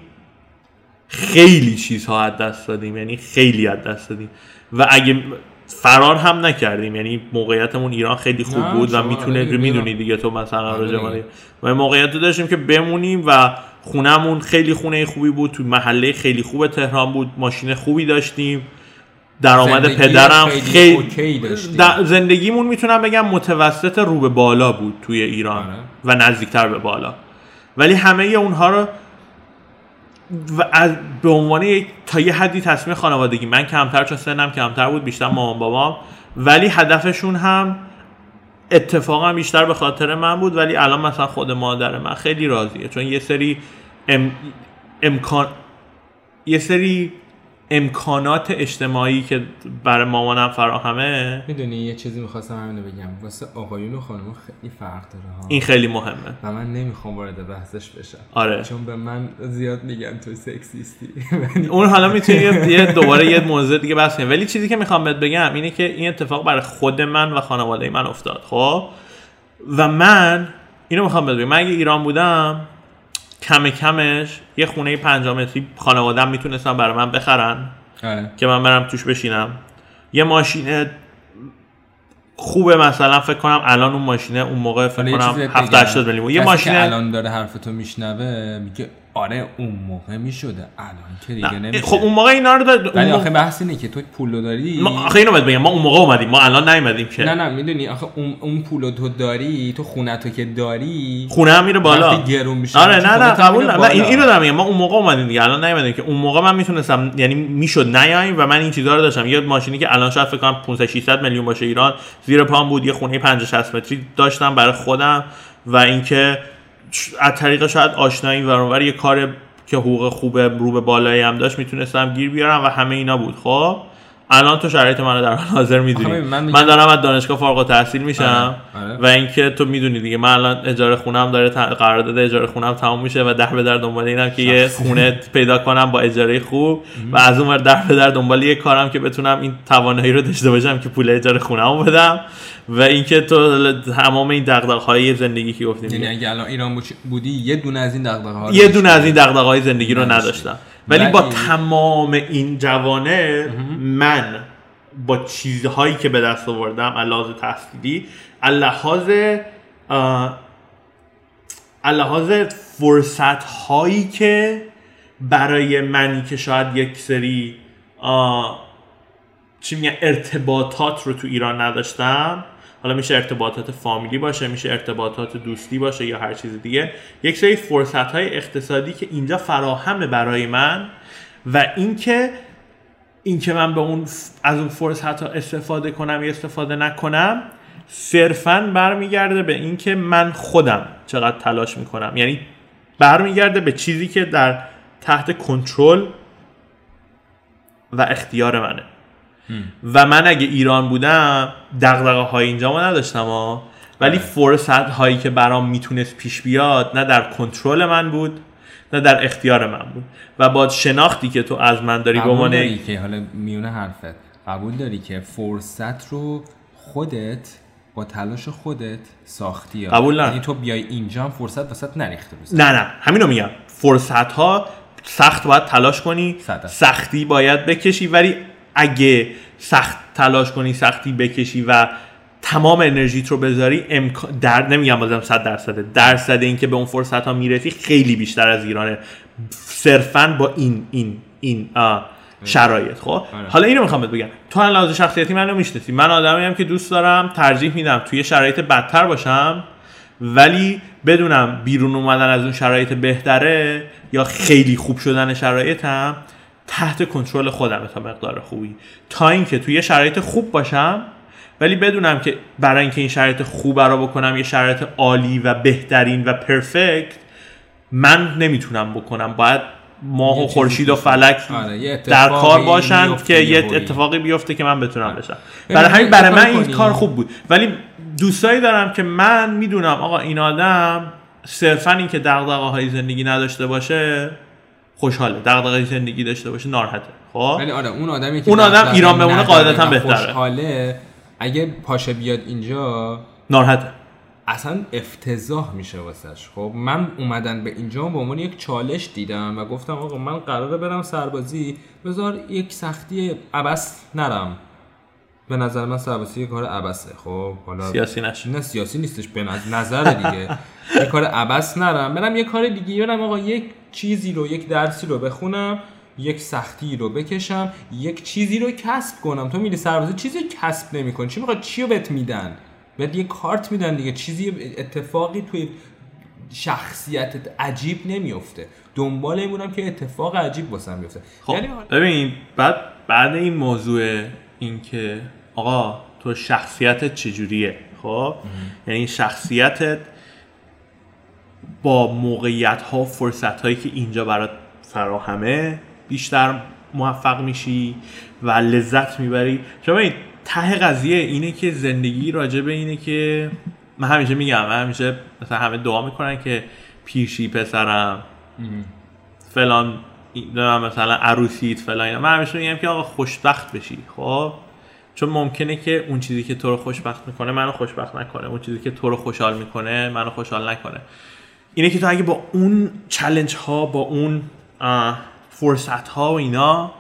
خیلی چیزها از دست دادیم یعنی خیلی از دست دادیم. و اگه فرار هم نکردیم یعنی موقعیتمون ایران خیلی خوب بود و می‌تونه می‌دونی دیگه تو مثلا آره راجع و موقعیت داشتیم که بمونیم و خونهمون خیلی خونه خوبی بود تو محله خیلی خوب تهران بود ماشین خوبی داشتیم. درآمد پدرم خیلی خیلی اوکی داشتیم. در- زندگیمون می‌تونم بگم متوسط رو به بالا بود توی ایران آره. و نزدیکتر به بالا. ولی همه اونها رو و از به عنوان یک تا یه حدی تصمیم خانوادگی. من کمتر چون سنم کمتر بود بیشتر مامان بابام. ولی هدفشون هم اتفاقا بیشتر به خاطر من بود. ولی الان مثلا خود مادر من خیلی راضیه. چون یه سری ام... امکان یه سری امکانات اجتماعی که برای مامانم فراهمه. می‌دونی یه چیزی می‌خواستم همینو بگم. واسه آقایون و خانم خیلی فرق داره ها. این خیلی مهمه. و من نمی‌خوام وارد بحثش بشم. آره. چون به من زیاد میگن تو سکسیستی. اون حالا می‌تونی یه دوباره یه موضوع دیگه بحث کنیم. ولی چیزی که می‌خوام بهت بگم اینه که این اتفاق برای خود من و خانواده من افتاد خب؟ و من اینو می‌خوام بهت بگم. من اگه ایران بودم کم کمش یه خونه 5 متری خانوادم می‌تونستم برای من بخرن. آره. که من برم توش بشینم. یه ماشین خوبه مثلا فکر کنم الان اون ماشینه اون موقع فکر کنم چیزی 7 بگم. 80 میلیون یه ماشین الان داره حرفتو میشنوه میگه آره اون موقع می‌شده. الان که دیگه نمیشه. خب اون موقع اینا رو داد ولی آخه بحث اینه که تو پولو داری؟ ما آخه اینو بگم ما اون موقع اومدیم ما الان نیومدیم که. نه نه می‌دونی آخه اون اون پولو تو داری تو خونه تو که داری خونه هم میره بالا. گرون میشه آره نه نه قبول نه این. اینو دارم میگم ما اون موقع اومدیم دیگه الان نیومدیم که. اون موقع من می‌تونستم یعنی می‌شد نیایم و من این چیزا رو داشتم. یه ماشینی که الان شاید فکر کنم 500 600 میلیون باشه ایران زیر پام بود یه خونه 50 60 متری داشتم برای خودم و اینکه از طریق شاید آشنایی و یه کار که حقوق خوب رو به بالایی هم داشت می‌تونستم گیر بیارم و همه اینا بود. خب؟ الان تو شرایط منو در حال حاضر می‌دونی. من, من دارم از دانشگاه فارغ التحصیل میشم آره، آره. و اینکه تو می‌دونی دیگه من الان اجاره خونم داره قرارداد اجاره خونم تموم میشه و در به در دنبال اینم که یه خونه پیدا کنم با اجاره خوب و از اون ور در به در دنبال یه کارم که بتونم این توانایی رو داشته باشم که پول اجاره خونمو بدم. و اینکه تو تمام این دغدغه‌های زندگی که گفتیم یعنی. اگه الان ایران بودی- یه دونه از این دغدغه ها رو یه دونه. از این دغدغه‌های زندگی رو. نداشتم ولی با تمام این جوانه من با چیزهایی که به دست آوردم لحاظ تحصیلی لحاظ لحاظ فرصت هایی که برای منی که شاید یک سری چی میگن ارتباطات رو تو ایران نداشتم حالا میشه ارتباطات فامیلی باشه میشه ارتباطات دوستی باشه یا هر چیز دیگه. یک سری فرصت های اقتصادی که اینجا فراهمه برای من و اینکه اینکه من به اون از اون فرصت ها استفاده کنم یا استفاده نکنم صرفا برمیگرده به اینکه من خودم چقدر تلاش می‌کنم. یعنی برمیگرده به چیزی که در تحت کنترل و اختیار منه. و من اگه ایران بودم دغدغه های اینجا ما نداشتم ها ولی فرصت هایی که برام می‌تونست پیش بیاد نه در کنترل من بود نه در اختیار من بود. و با شناختی که تو از من داری به عنوان که حالا میونه حرفت. قبول داری که فرصت رو خودت با تلاش خودت ساختی. قبول ندارم. یعنی تو بیای اینجا هم فرصت وسط نریخته بزن نه نه. همینو میگم. فرصت ها سخت باید تلاش کنی. صد درصد. سختی باید بکشی. ولی اگه سخت تلاش کنی سختی بکشی و تمام انرژیت رو بذاری امکان در نمیگم بازم 100 درصده. درصد اینکه به اون فرصت ها می‌رسی خیلی بیشتر از ایرانه. صرفا با این این این آه، شرایط. خب؟ آره. حالا اینو می‌خوام بهت بگم. تو از لحاظ شخصیتی منو می‌شناسی. من آدمی هم که دوست دارم ترجیح میدم توی شرایط بدتر باشم ولی بدونم بیرون اومدن از اون شرایط بهتره یا خیلی خوب شدن شرایطم. تحت کنترل خودم تا مقدار خوبی. تا اینکه توی شرایط خوب باشم ولی بدونم که برای اینکه این شرایط خوب رو بکنم یه شرایط عالی و بهترین و پرفکت من نمی‌تونم بکنم. باید ماه یه و خورشید و فلک آره، یه در کار باشن که یه. اتفاقی بیفته که من بتونم بشم. ببین، برای همین برای یه من این. کار خوب بود. ولی دوستایی دارم که من می‌دونم آقا این آدم صرفا این که دغدغه های زندگی نداشته باشه خوشحاله دغدغه زندگی داشته باشه ناراحته خب؟ ولی آره اون آدمی که اون آدم ایران بمونه قاعدتاً بهتره. خوشحاله اگه پاشه بیاد اینجا ناراحته. اصلا افتضاح میشه واسش. خب من اومدن به اینجا به عنوان یک چالش دیدم و گفتم آقا من قراره برم سربازی. بذار یک سختی عبس نرم. به نظر من سربازی یه کار عبسه خب حالا سیاسی نشه. نه سیاسی نیستش به نظر دیگه. یه کار عبس نرم. برم یه کار دیگه برم آقا یک چیزی رو یک درسی رو بخونم یک سختی رو بکشم یک چیزی رو کسب کنم. تو میری سربازی چیزی رو کسب نمی‌کنی. چی می‌خواد؟ چی رو بهت میدن؟ بهت یه کارت میدن دیگه. چیزی اتفاقی توی شخصیتت عجیب نمیفته دنبال این بودم که اتفاق عجیب واسم بیفته. خب یعنی ببین بعد بعد این موضوع این که آقا تو شخصیتت چجوریه؟ خب؟ یعنی شخصیتت با موقعیت ها و فرصت هایی که اینجا برات فراهمه بیشتر موفق میشی و لذت می‌بری. چون ببین ته قضیه اینه که زندگی راجع به اینه که من همیشه میگم من همیشه مثلا همه دعا می‌کنن که پیشی پسرم فلان این- مثلا عروسیت فلان اینا. من همیشه میگم که آقا خوشبخت بشی خب؟ چون ممکنه که اون چیزی که تو رو خوشبخت می‌کنه منو خوشبخت نکنه. اون چیزی که تو رو خوشحال می‌کنه منو خوشحال نکنه. اینه که تو اگه با اون چلنج ها با اون فرصت ها و اینا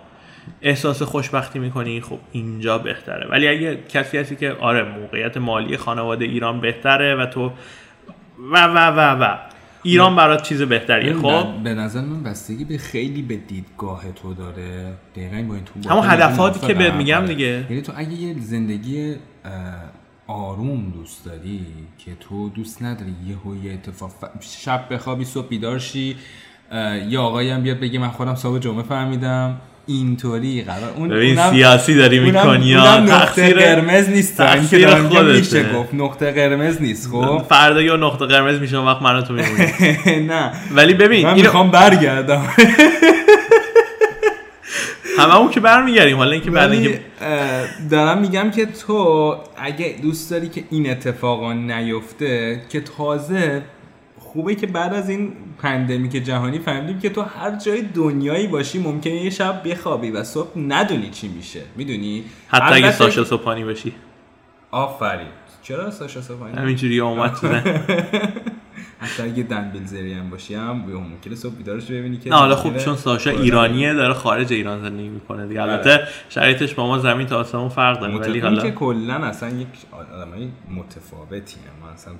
احساس خوشبختی می‌کنی خب اینجا بهتره. ولی اگه کسی هستی که آره موقعیت مالی خانواده ایران بهتره و تو و و و و ایران برات چیز بهتریه خب به نظر من بستگی به خیلی به دیدگاه تو داره دقیقا با این تو همون هدفاتی که موافقم. بهت میگم. دیگه. یعنی تو اگه یه زندگی آروم دوست داری که تو دوست نداری یه یه اتفاق ف- شب بخوابی صبح بیدار شی یه آقایی هم بیاد بگه من خودم صبح جمعه فهمیدم اینطوری قرار اون ببین اونم- سیاسی داری می‌کنی یا نقطه قرمز نیست. تقصیر. میشه گفت. نقطه قرمز نیست خب؟ فردا یا نقطه قرمز میشه اون وقت من تو میمونی نه. ولی ببین من می‌خوام برگردم. هممون که برمیگردیم. حالا اینکه بعد اینکه دارم میگم که تو اگه دوست داری که این اتفاقا نیفته که تازه خوبه که بعد از این پندمیک جهانی فهمیدیم که تو هر جای دنیایی باشی ممکنه یه شب بخوابی و صبح ندونی چی میشه. می‌دونی؟ حتی اگه ساشا سوپانی باشی. آفرین. چرا ساشا سوپانی همینجوری اومد. حتی اگه دنبیل زری هم باشی هم ممکنه صبح بیدارش ببینی که نه حالا خوب چون ساشا ایرانیه داره خارج ایران زندگی می‌کنه دیگه. البته شرایطش با ما زمین تا آسمون فرق داره. ولی این که حالا کلا اصلا یک آدمای متفاوتی هم من اصلا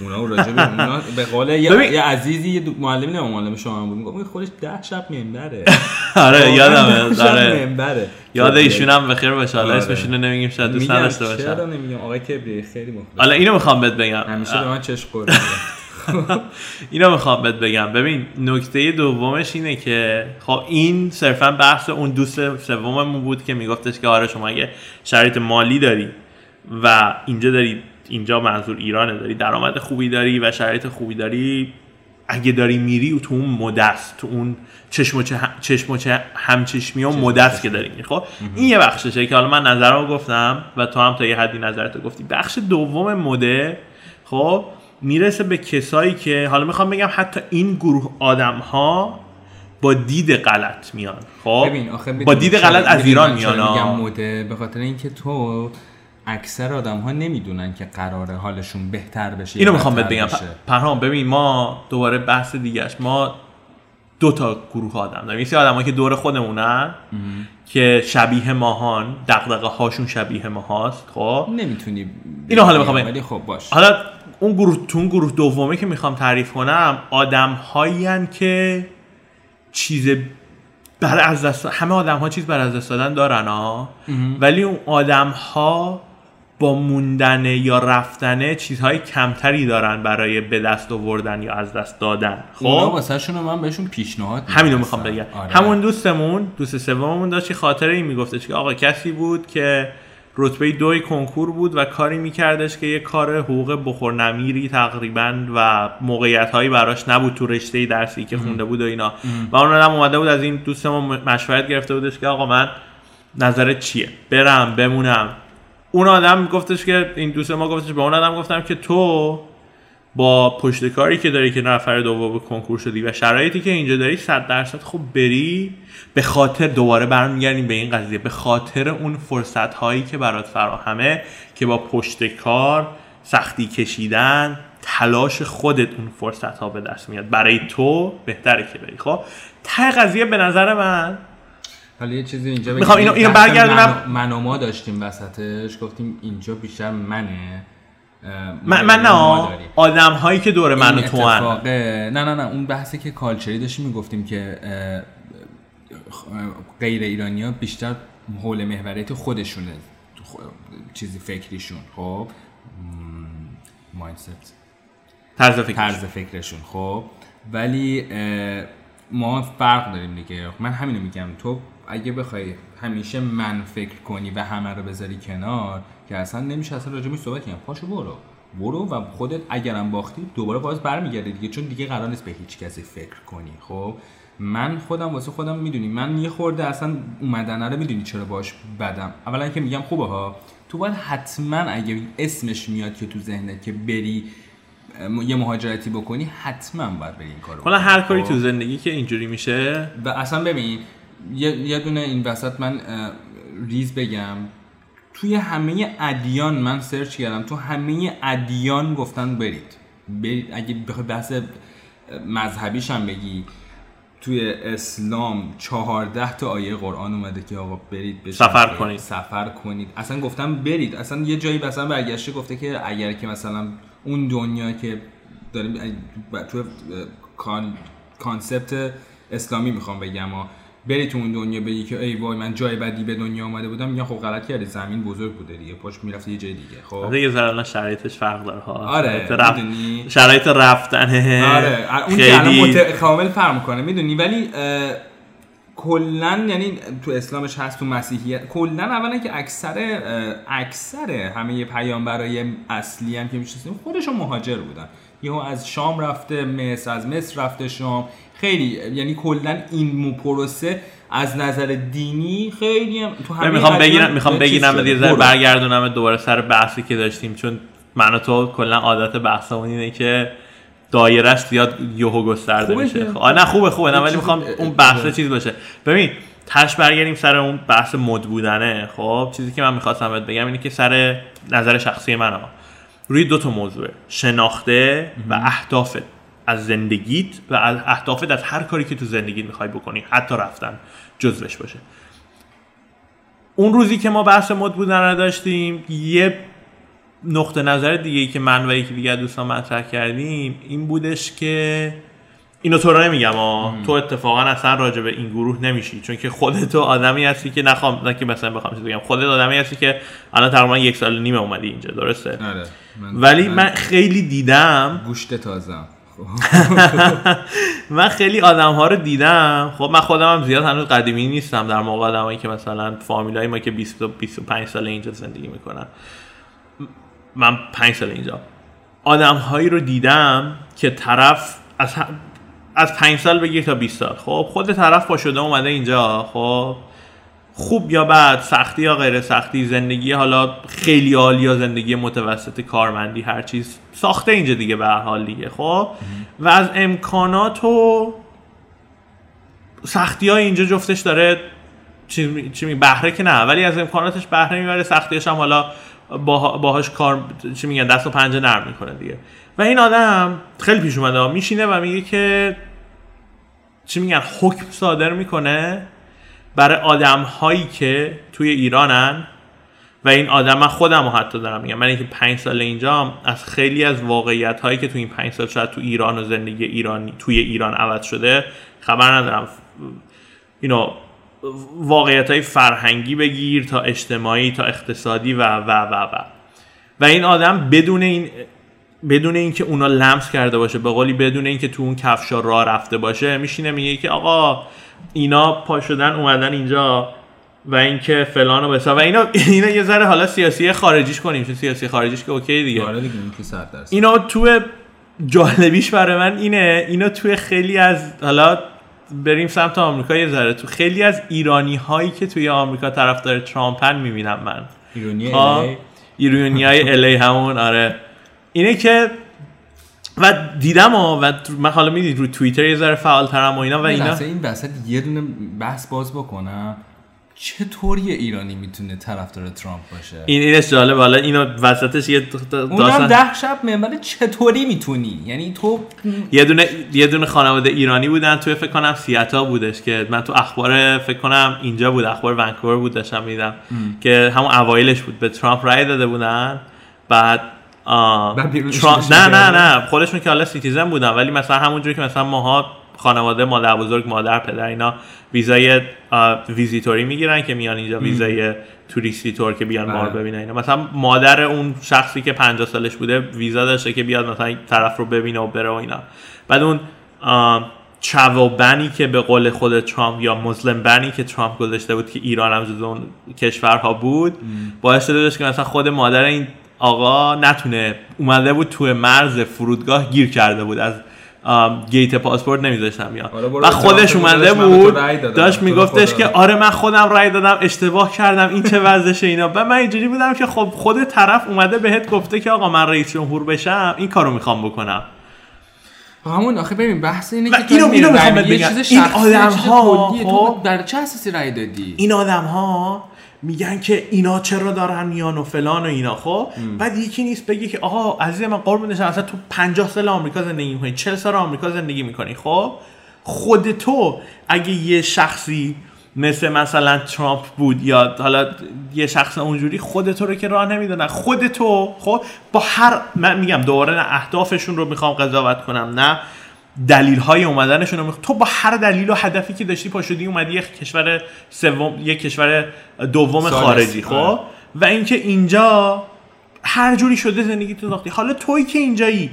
اونا راجع به اونا به قول یه, عزیزی یه معلمی نه معلم شما هم بود. می‌گفت خودش ده شب منبره. آره یادمه آره. منبره. یاد ایشون هم بخیر باشه. حالا آره. اسمشون رو نمیگیم شاید دوست نداشته چرا باشن نمیگم؟ آقای کبریه خیلی مخلص. حالا اینو می‌خوام بهت بگم. همیشه به من چشم خورد اینو می‌خوام بهت بگم. ببین نکته دومش اینه که خب این صرفا بحث اون دوست سوممون بود که میگفتش که آره شما اگه شرایط مالی داری و اینجا داری اینجا منظور ایرانه داری درآمد خوبی داری و شرایط خوبی داری اگه داری میری تو اون مدست تو اون چشم و چه چشم و چه همچشمی و مدست که داری میری خب این یه بخششه که حالا من نظرمو گفتم و تو هم تا یه حدی نظرتو گفتی. بخش دوم مده خب می‌رسه به کسایی که حالا می‌خوام بگم حتی این گروه آدم ها با دید غلط میان. خب؟ ببین آخه با دید غلط از ایران میان. مده به خاطر اینکه تو اکثر آدم ها نمی‌دونن که قراره حالشون بهتر بشه اینو می‌خوام بهت بگم. پرهام ببین ما دوباره بحث دیگهش ما دو تا گروه آدم داریم. یه سری آدم که دور خودمونن که شبیه ماهان دغدغه هاشون شبیه ما هاست خب؟ نمی‌تونی اینو حالا می‌خوام. ولی خب باش. حالا اون گروه تو اون گروه دومه که می‌خوام تعریف کنم آدم که چیز بر از دست همه آدم ها چیز بر از دست دادن دارن ها ولی اون آدم ها با موندن یا رفتن چیزهای کمتری دارن برای به دست آوردن یا از دست دادن. خب؟ واسه من بهشون پیشنهاد همینو. می‌خوام بگم. آره. همون دوستمون دوست سوممون داشت خاطره این میگفتش که آقا کسی بود که رتبه دوی کنکور بود و کاری میکردش که یه کار حقوق بخور نمیری تقریبا و موقعیت هایی براش نبود تو رشته درسی که خونده بود و اینا. و اون آدم اومده بود از این دوستمون مشورت گرفته بودش که آقا من نظرت چیه؟ برم بمونم. اون آدم گفتش که این دوست ما گفتش به اون آدم گفتم که تو با پشت کاری که داری که نفر دوم کنکور شدی و شرایطی که اینجا داری صد درصد خب بری به خاطر دوباره برمیگردیم به این قضیه. به خاطر اون فرصت هایی که برات فراهمه که با پشت کار سختی کشیدن تلاش خودت اون فرصت ها به دست میاد. برای تو بهتره که بری. خب ته قضیه به نظر من حالا یه چیزی اینجا می‌خوام اینو- اینو برگردونم. من, و ما داشتیم وسطش گفتیم اینجا بیشتر منه. من, من ما نه. آدم هایی که دور من و تو هن. نه نه نه اون بحثی که کالچری داشتیم می‌گفتیم که غیر ایرانی ها بیشتر حول محوریت خودشونه چیزی فکریشون خب؟ مایندست طرز فکر طرز فکرشون خب؟ ولی ما فرق داریم دیگه. من همینو میگم. تو اگه بخوای همیشه من فکر کنی و همه رو بذاری کنار که اصلا نمیشه اصلا راجبش صحبت کنیم پاشو برو. برو و خودت اگرم باختی دوباره باز برمیگردی دیگه چون دیگه قرار نیست به هیچ کسی فکر کنی. خب؟ من خودم واسه خودم می‌دونی من یه خورده اصلا اومدنه رو می‌دونی چرا باش بدم. اولا که میگم خوبه ها. تو باید حتما اگه اسمش میاد که تو ذهنت که بری یه مهاجرتی بکنی حتما باید بری این کارو کلا هر کاری خب؟ تو زندگی که اینجوری میشه؟ و اصلا ببین یه, یه دونه این وسط من ریز بگم. توی همه ادیان من سرچ کردم تو همه ادیان گفتن برید. برید اگه بخوای بحث مذهبیش هم بگی. توی اسلام چهارده تا آیه قرآن اومده که آقا برید بشین. سفر برید، کنید. سفر کنید. اصلا گفتم برید. اصلا یه جایی مثلا برگشته گفته که اگر که مثلا اون دنیا که داریم تو concept اسلامی می‌خوام بگم ها بری تو اون دنیا بگی که ای وای من جای بدی به دنیا آمده بودم میگن خب غلط کردی زمین بزرگ بوده دیگه پاش می‌رفته یه جای دیگه خب؟ آره یه ذره الان شرایطش فرق داره ها. آره، رفت... می‌دونی؟ شرایط رفتنه. آره اون خیلی مت... کامل فرق می‌کنه می‌دونی؟ ولی اه، کلا یعنی تو اسلامش هست تو مسیحیت کلا اولا که اکثر اکثر همه پیامبرای اصلی هم که می‌شناسیم خودشون مهاجر بودن. یهو از شام رفته مصر از مصر رفته شام خیلی یعنی کلا این مو پروسه از نظر دینی خیلی هم تو همه می‌خوام بگیرم می‌خوام بگیرم. یه ذره. برگردونم دوباره سر بحثی که داشتیم چون من و تو کلا عادت بحثمون اینه که دایرش زیاد یهو گسترده میشه خب، آه، نه خوبه خوبه نه ولی می‌خوام اون بحث اه. چیز باشه ببین تش برگردیم سر اون بحث مد بودنه خب چیزی که من می‌خواستم بهت بگم اینه که سر نظر شخصی من ها روی دو تا موضوع شناخته و اهدافت از زندگیت و از اهدافت از هر کاری که تو زندگیت می‌خوای بکنی حتی رفتن جزوش باشه. اون روزی که ما بحث مد بودن رو داشتیم یه نقطه نظر دیگه ای که من و یکی دیگه دوستان مطرح کردیم این بودش که اینو تو رو نمیگم ها تو اتفاقا اصلا راجع به این گروه نمیشی چون که خودت آدمی هستی که نخوام نه که مثلا بخوام چیز بگم خودت آدمی هستی که الان تقریبا یک سال نیمه اومدی اینجا درسته؟ آره من ولی من خیلی دیدم گوشت تازم من خیلی آدم ها رو دیدم. خب من خودم هم زیاد هنوز قدیمی نیستم. در موقع آدمایی که مثلا فامیلای ما که 20 25 سال اینجا زندگی می‌کنن. من 5 سال اینجا. آدم هایی رو دیدم که طرف از از 5 سال بگیر تا 20 سال. خب خود طرف با شده اومده اینجا. خب خوب یا بد سختی یا غیر سختی زندگی حالا خیلی عالی یا زندگی متوسط کارمندی هر چیز ساخته اینجا دیگه به هر حال دیگه خب؟ و از امکانات و سختی های اینجا جفتش داره چی می- چی می بهره که نه ولی از امکاناتش بهره می‌بره سختیش هم حالا با باهاش کار چی میگن دست و پنجه نرم می‌کنه دیگه. و این آدم خیلی پیش اومده میشینه و میگه که چی میگن حکم صادر می‌کنه. برای آدم هایی که توی ایرانن و این آدم من خودم رو حتی دارم میگم. من اینکه پنج سال اینجام از خیلی از واقعیت هایی که توی این پنج سال شاید تو ایران و زندگی ایرانی توی ایران عوض شده خبر ندارم. اینو واقعیت های فرهنگی بگیر تا اجتماعی تا اقتصادی و و و و. و این آدم بدون این بدون اینکه اونا لمس کرده باشه به قولی بدون اینکه تو اون کفشا راه رفته باشه میشینه میگه که آقا اینا پا شدن اومدن اینجا و اینکه فلان و بسا و اینا اینا یه ذره حالا سیاسی خارجیش کنیم چون سیاسی خارجیش که اوکی دیگه. آره دیگه اینا تو جالبیش برای من اینه اینا توی خیلی از حالا بریم سمت آمریکا یه ذره. تو خیلی از ایرانی هایی که توی آمریکا طرفدار ترامپن می‌بینم من. LA. ایرونی های الی همون آره. اینه که و دیدم ها و من حالا می‌دید رو توییتر یه ذره فعالترم و اینا و اینا. این وسط یه دونه بحث باز بکنم. چطور یه ایرانی می‌تونه طرفدار ترامپ باشه؟ این اینش جالبه حالا اینو وسطش یه د- اونم داستان ده شب منبر چطوری می‌تونی؟ یعنی تو یه دونه یه دونه خانواده ایرانی بودن توی فکر کنم سیاتل بودش که من تو اخبار فکر کنم اینجا بود اخبار ونکوور بود داشتم می‌دیدم که همون اوایلش بود. به ترامپ رای داده بودن. بعد کشیدن. نه نه نه. خودشون که حالا citizen بودن. ولی مثلا همونجوری که مثلا ماها خانواده مادر بزرگ مادر پدر اینا ویزای ویزیتوری می‌گیرن که میان اینجا ویزای توریستی تور که بیان ما رو بله. ببینن اینا. مثلا مادر اون شخصی که 50 سالش بوده ویزا داشته که بیاد مثلا طرف رو ببینه و بره و اینا. بعد اون چاو بنی که به قول خود ترامپ یا مسلم بنی که ترامپ گذاشته بود که ایران هم جز اون کشورها بود باعث شده داشت که مثلا خود مادر این آقا نتونه اومده بود توی مرز فرودگاه گیر کرده بود از گیت پاسپورت نمیذاشتم یا و خودش اومده بود. داشت تو میگفتش. که آره من خودم رای دادم اشتباه کردم این چه وضعشه اینا و من اینجوری بودم که خب خود طرف اومده بهت گفته که آقا من رئیس جمهور بشم این کارو می‌خوام بکنم همون آخه ببین بحث اینه که اینو- اینو می‌خوام بگم. این آدم‌ها، کلیه. خب، در چه اساسی رأی دادی این آدم ها میگن که اینا چرا دارن میان و فلان و اینا خب؟ بعد یکی نیست بگه که آقا عزیز من قربون اصلا تو 50 سال آمریکا زندگی می‌کنی 40 سال آمریکا زندگی می‌کنی خب؟ خود تو اگه یه شخصی مثل مثلا ترامپ بود یا حالا یه شخص اونجوری خود تو رو که راه نمی‌دونن خود تو خب؟ با هر من میگم دوباره نه اهدافشون رو می‌خوام قضاوت کنم نه. دلیل های اومدنشون رو تو با هر دلیل و هدفی که داشتی پا شدی اومدی یک کشور سوم یک کشور دوم. خارجی خب آره. و اینکه اینجا هر جوری شده زندگی تو ساختی حالا توی که اینجایی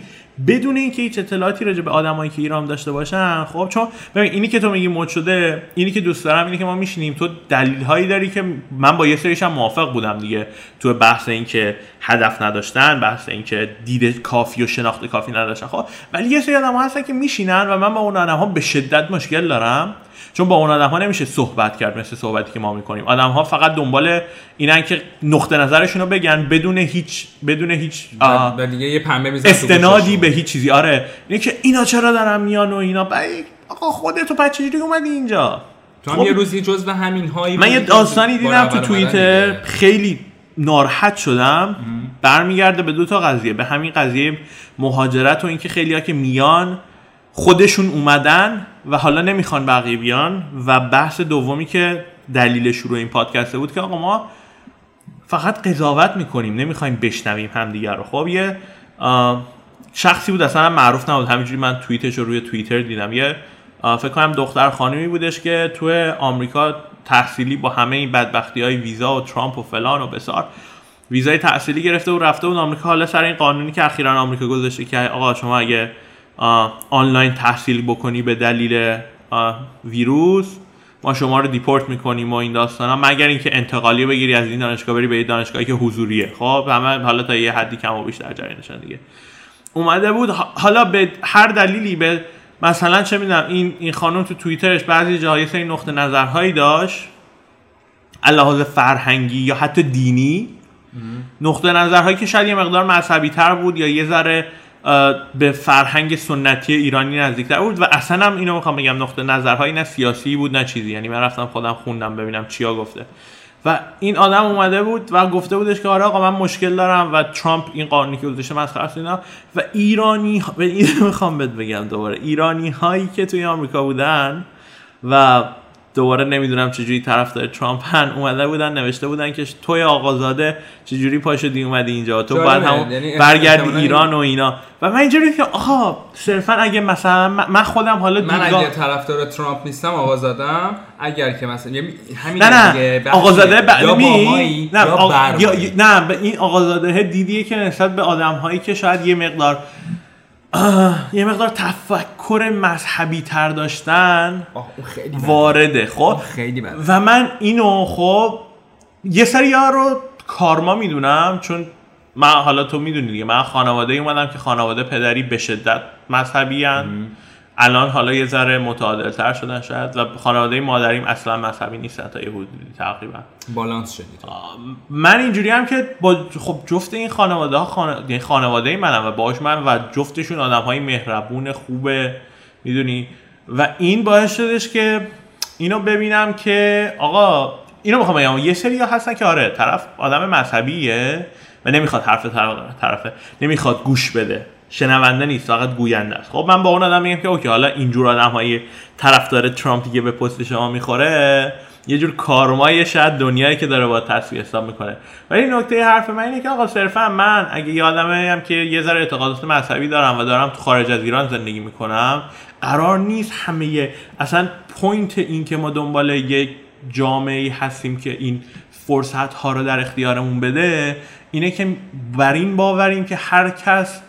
بدون اینکه هیچ اطلاعاتی راجع به آدمایی که ایران داشته باشن خب چون ببین اینی که تو میگی مد شده اینی که دوست دارم اینی که ما میشینیم. تو دلیل هایی داری که من با یه سریش هم موافق بودم دیگه. تو بحث اینکه هدف نداشتن بحث اینکه دید کافی و شناخت کافی نداشتن. خب ولی یه سری آدم هستن که میشینن و من با اون آدم به شدت مشکل دارم. چون با اون آدم ها نمیشه صحبت کرد مثل صحبتی که ما می‌کنیم. آدم ها فقط دنبال اینن که نقطه نظرشون رو بگن بدون هیچ بدون هیچ دیگه یه پنبه استنادی. به هیچ چیزی. آره. اینه که اینا چرا دارن میان و اینا؟ بعد آقا خودتو بچه چجوری اومدی اینجا؟ تو هم خب، یه روزی جز به همین هایی من یه داستانی دیدم تو توییتر. خیلی ناراحت شدم. برمیگرده به دو تا قضیه. به همین قضیه مهاجرت و اینکه خیلیا که میان خودشون اومدن و حالا نمی‌خوان بقیه بیان و بحث دومی که دلیل شروع این پادکست بود که آقا ما فقط قضاوت می‌کنیم نمی‌خوایم بشنویم همدیگر رو. خب یه شخصی بود اصلا معروف نبود. همینجوری من توییتش رو روی توییتر دیدم. یه فکر کنم دختر خانمی بودش که تو آمریکا تحصیلی با همه این بدبختی های ویزا و ترامپ و فلان و بسار ویزای تحصیلی گرفته و رفته بود آمریکا. حالا سر این قانونی که اخیرا آمریکا گذاشته که آقا شما اگه آنلاین تحصیل بکنی به دلیل ویروس. ما شما رو دیپورت می‌کنیم و این داستان ها مگر اینکه انتقالی بگیری از این دانشگاه بری به دانشگاهی که حضوریه. خب همه حالا تا یه حدی کم و بیشتر جریانشن دیگه. اومده بود حالا به هر دلیلی به مثلا چه می‌دونم این این خانم تو توییترش بعضی جاهای سری نقطه نظرهایی داشت. لحاظ فرهنگی یا حتی دینی. نقطه نظرهایی که شاید یه مقدار مذهبی تر بود یا یه ذره به فرهنگ سنتی ایرانی نزدیکتر بود و اصلا هم اینو می‌خوام بگم نقطه نظرهایی نه سیاسی بود نه چیزی. یعنی من رفتم خودم خوندم ببینم چیا گفته. و این آدم اومده بود و گفته بودش که آره آقا من مشکل دارم و ترامپ این قانونی که گذاشته مسخره اینا. و ایرانی این می‌خوام بهت بگم دوباره. ایرانی هایی که توی آمریکا بودن و دوباره نمی‌دونم چجوری طرفدار ترامپ هن. اومده بودن نوشته بودن که توی آقازاده چجوری پا شدی اومدی اینجا. تو بعد هم یعنی برگردی ایران و اینا. و من اینجوری که آها صرفا اگه مثلا من خودم حالا من اگه طرفدار ترامپ نیستم آقازادم اگر که مثلا همین نه نه. آقازاده ب... یا نه یا, نه به این آقازاده دیدیه که نسبت به آدم هایی که شاید یه مقدار یه مقدار تفکر مذهبی تر داشتن خیلی وارده خب؟ خیلی و من اینو خب یه سری ها رو کارما می‌دونم چون من حالا تو می‌دونی دیگه من خانواده اومدم که خانواده پدری به شدت مذهبی الان حالا یه ذره متعادل تر شدن شاید و خانواده مادریم اصلا مذهبی نیستن تا یه حدودی تقریبا. بالانس شدید من اینجوری هم که با خب جفت این خانواده ها خان... یعنی خانواده منم و باش من و جفتشون آدم های مهربون خوبه می‌دونی؟ و این باعث شدش که اینو ببینم که آقا اینو می‌خوام بگم یه سری هستن که آره طرف آدم مذهبیه و نمی‌خواد حرف طرفه نمی‌خواد گوش بده. شنونده نیست فقط گوینده است. خب من با اون آدم میگم که اوکی حالا اینجور آدم های طرفدار ترامپ دیگه به پست شما می‌خوره یه جور کارمای شاید دنیایی که داره با تصویر حساب می‌کنه. ولی نکته حرف من اینه که آقا صرفا من اگه یه آدمی هم که یه ذره اعتقادات مذهبی دارم و دارم تو خارج از ایران زندگی می‌کنم قرار نیست همه اصلا point این که ما دنبال یک جامعه هستیم که این فرصت ها رو در اختیارمون بده اینه که بر این باوریم که هر کس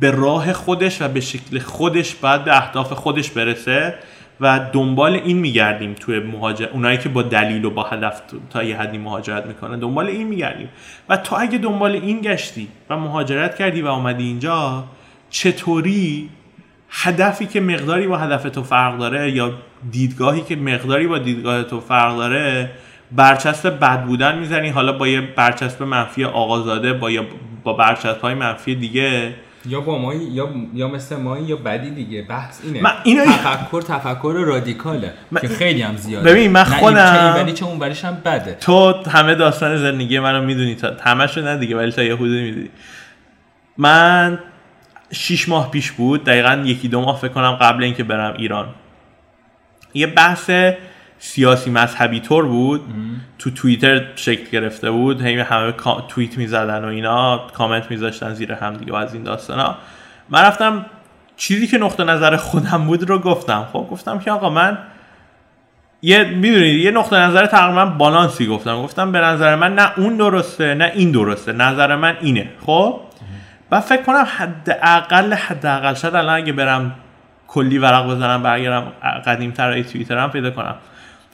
به راه خودش و به شکل خودش باید به اهداف خودش برسه و دنبال این میگردیم توی مهاجر اونایی که با دلیل و با هدف تا یه حدی مهاجرت می‌کنن دنبال این میگردیم. و تو اگه دنبال این گشتی و مهاجرت کردی و آمدی اینجا چطوری هدفی که مقداری با هدف تو فرق داره یا دیدگاهی که مقداری با دیدگاه تو فرق داره برچسب بد بودن می‌زنی. حالا با یه برچسب منفی آقازاده با یا با برچسب های منفی دیگه یا با ما یا یا مثل ما یا بدی دیگه. بحث اینه. من اینو تفکر تفکر رادیکاله که خیلی هم زیاده. ببین من خودم ولی چه اون هم بده. تو همه داستان زندگی منو می‌دونی. تا همشو نه دیگه ولی تا یه حدودی می‌دونی. من شیش ماه پیش بود دقیقا یکی دو ماه فکر کنم قبل اینکه برم ایران. یه بحث سیاسی مذهبی طور بود تو توییتر شکل گرفته بود هی همه توییت می‌زدن و اینا کامنت میذاشتن زیر هم دیگه و از این ها من رفتم چیزی که نقطه نظر خودم بود رو گفتم. خب گفتم که آقا من یه می‌دونید یه نقطه نظر تقریبا بالانسی گفتم. گفتم به نظر من نه اون درسته نه این درسته نظر من اینه. خب؟ و فکر کنم حداقل حداقل شاید الان اگه برم کلی ورق بزنم برگردم قدیمتر توییترم پیدا کنم.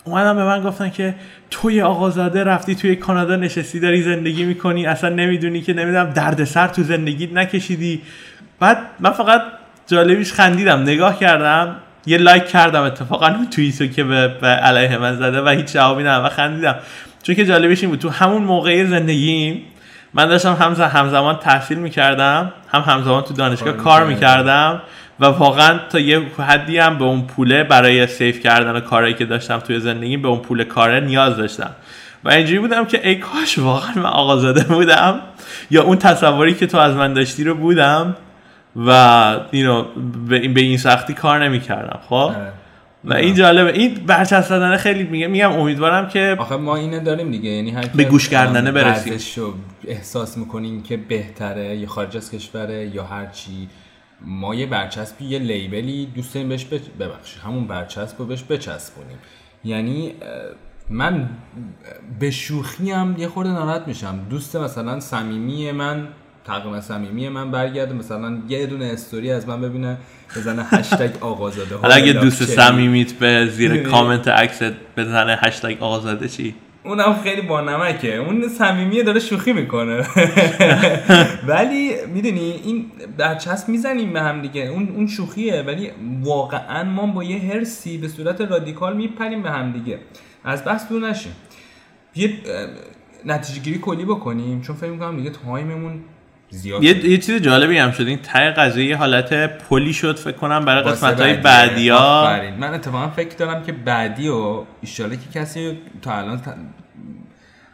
اومدن به من گفتن که توی آقازاده رفتی توی کانادا نشستی داری زندگی می‌کنی. اصلا نمی‌دونی که نمی‌دونم دردسر تو زندگیت نکشیدی. بعد من فقط جالبیش خندیدم. نگاه کردم یه لایک کردم. اتفاقا اون توییتو که به, به علیه من زده و هیچ جوابی ندادم و خندیدم. چون که جالبیش این بود. تو همون موقع زندگیم من داشتم هم همزمان تحصیل می‌کردم. هم همزمان تو دانشگاه کار می‌کردم. و واقعا تا یه حدی هم به اون پوله برای سیف کردن و کارهایی که داشتم توی زندگی به اون پول کاره نیاز داشتم. و اینجوری بودم که ای کاش واقعا من آقازاده بودم یا اون تصوری که تو از من داشتی رو بودم و اینو به این, به این سختی کار نمی‌کردم خب؟ آره. و این جالبه. این برچسب زدن خیلی میگم میگم امیدوارم که آخه ما اینو داریم دیگه. یعنی هر به گوش کردنه برسیم. احساس می‌کنیم که بهتره یا خارج از کشوره یا هر چی. ما یه برچسبی یه لیبلی دوست داریم بهش ببخشید همون برچسب رو بهش بچسبونیم یعنی من به شوخی هم یه خورده ناراحت میشم دوست مثلا صمیمی من تقریبا صمیمی من برگرده مثلا یه دونه استوری از من ببینه بزنه هشتگ آقازاده حالا اگه دوست. صمیمیت به زیر؟ کامنت عکست بزنه هشتگ آقازاده چی اونم خیلی با نمکه. اون صمیمیه داره شوخی می‌کنه. ولی می‌دونی این برچسب می‌زنیم به هم دیگه. اون اون شوخیه. ولی واقعا ما با یه حرصی به صورت رادیکال میپریم به هم دیگه. از بحث دور نشیم. یه نتیجه گیری کلی بکنیم. چون فکر می‌کنم دیگه time مون زیاد یه, یه چیز جالبی هم شد. این ته قضیه یه حالت پلی شد فکر کنم برای قسمت های. بعدی. ها. آفرین. من اتفاقا فکر دارم که بعدی و ایشالا که کسی تا الان ت-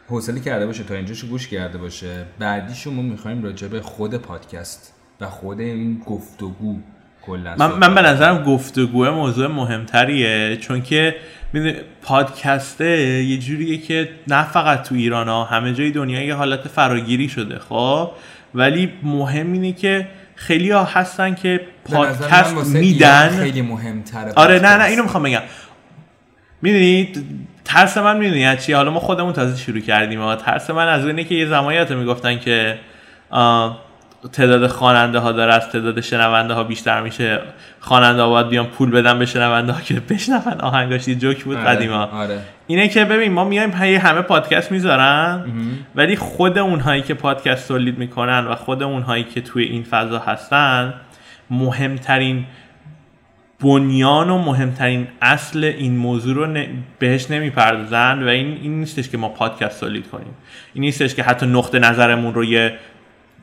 حوصله کرده باشه تا اینجاشو گوش کرده باشه بعدیشو ما می‌خوایم راجع به خود پادکست و خود این گفتگو کلا من, من به نظرم گفتگوه موضوع مهمتریه چون که پادکسته یه جوریه که نه فقط تو ایران ها همه جای دنیا یه حالت فراگیری شده خب؟ ولی مهم اینه که خیلی ها هستن که پادکست میدن. خیلی مهمتره آره نه نه. اینو می‌خوام بگم. می‌دونید ترس من می‌دونی از چی؟ حالا ما خودمون تازه شروع کردیم اما ترس من از اینه که یه زمانیات می‌گفتن که آه، تعداد خواننده ها داره از تعداد شنونده ها بیشتر میشه. خواننده ها باید بیان پول بدن به شنونده ها که بشنون. آهنگاش یه جوک بود آره، قدیما. آره. اینه که ببین ما میایم همه پادکست می‌ذارن ولی خود اونهایی که پادکست تولید می‌کنن و خود اونهایی که توی این فضا هستن مهمترین بنیان و مهمترین اصل این موضوع رو ن- بهش نمی‌پردازن و این این نیستش که ما پادکست تولید کنیم. این نیستش که حتی نقطه نظرمون رو یه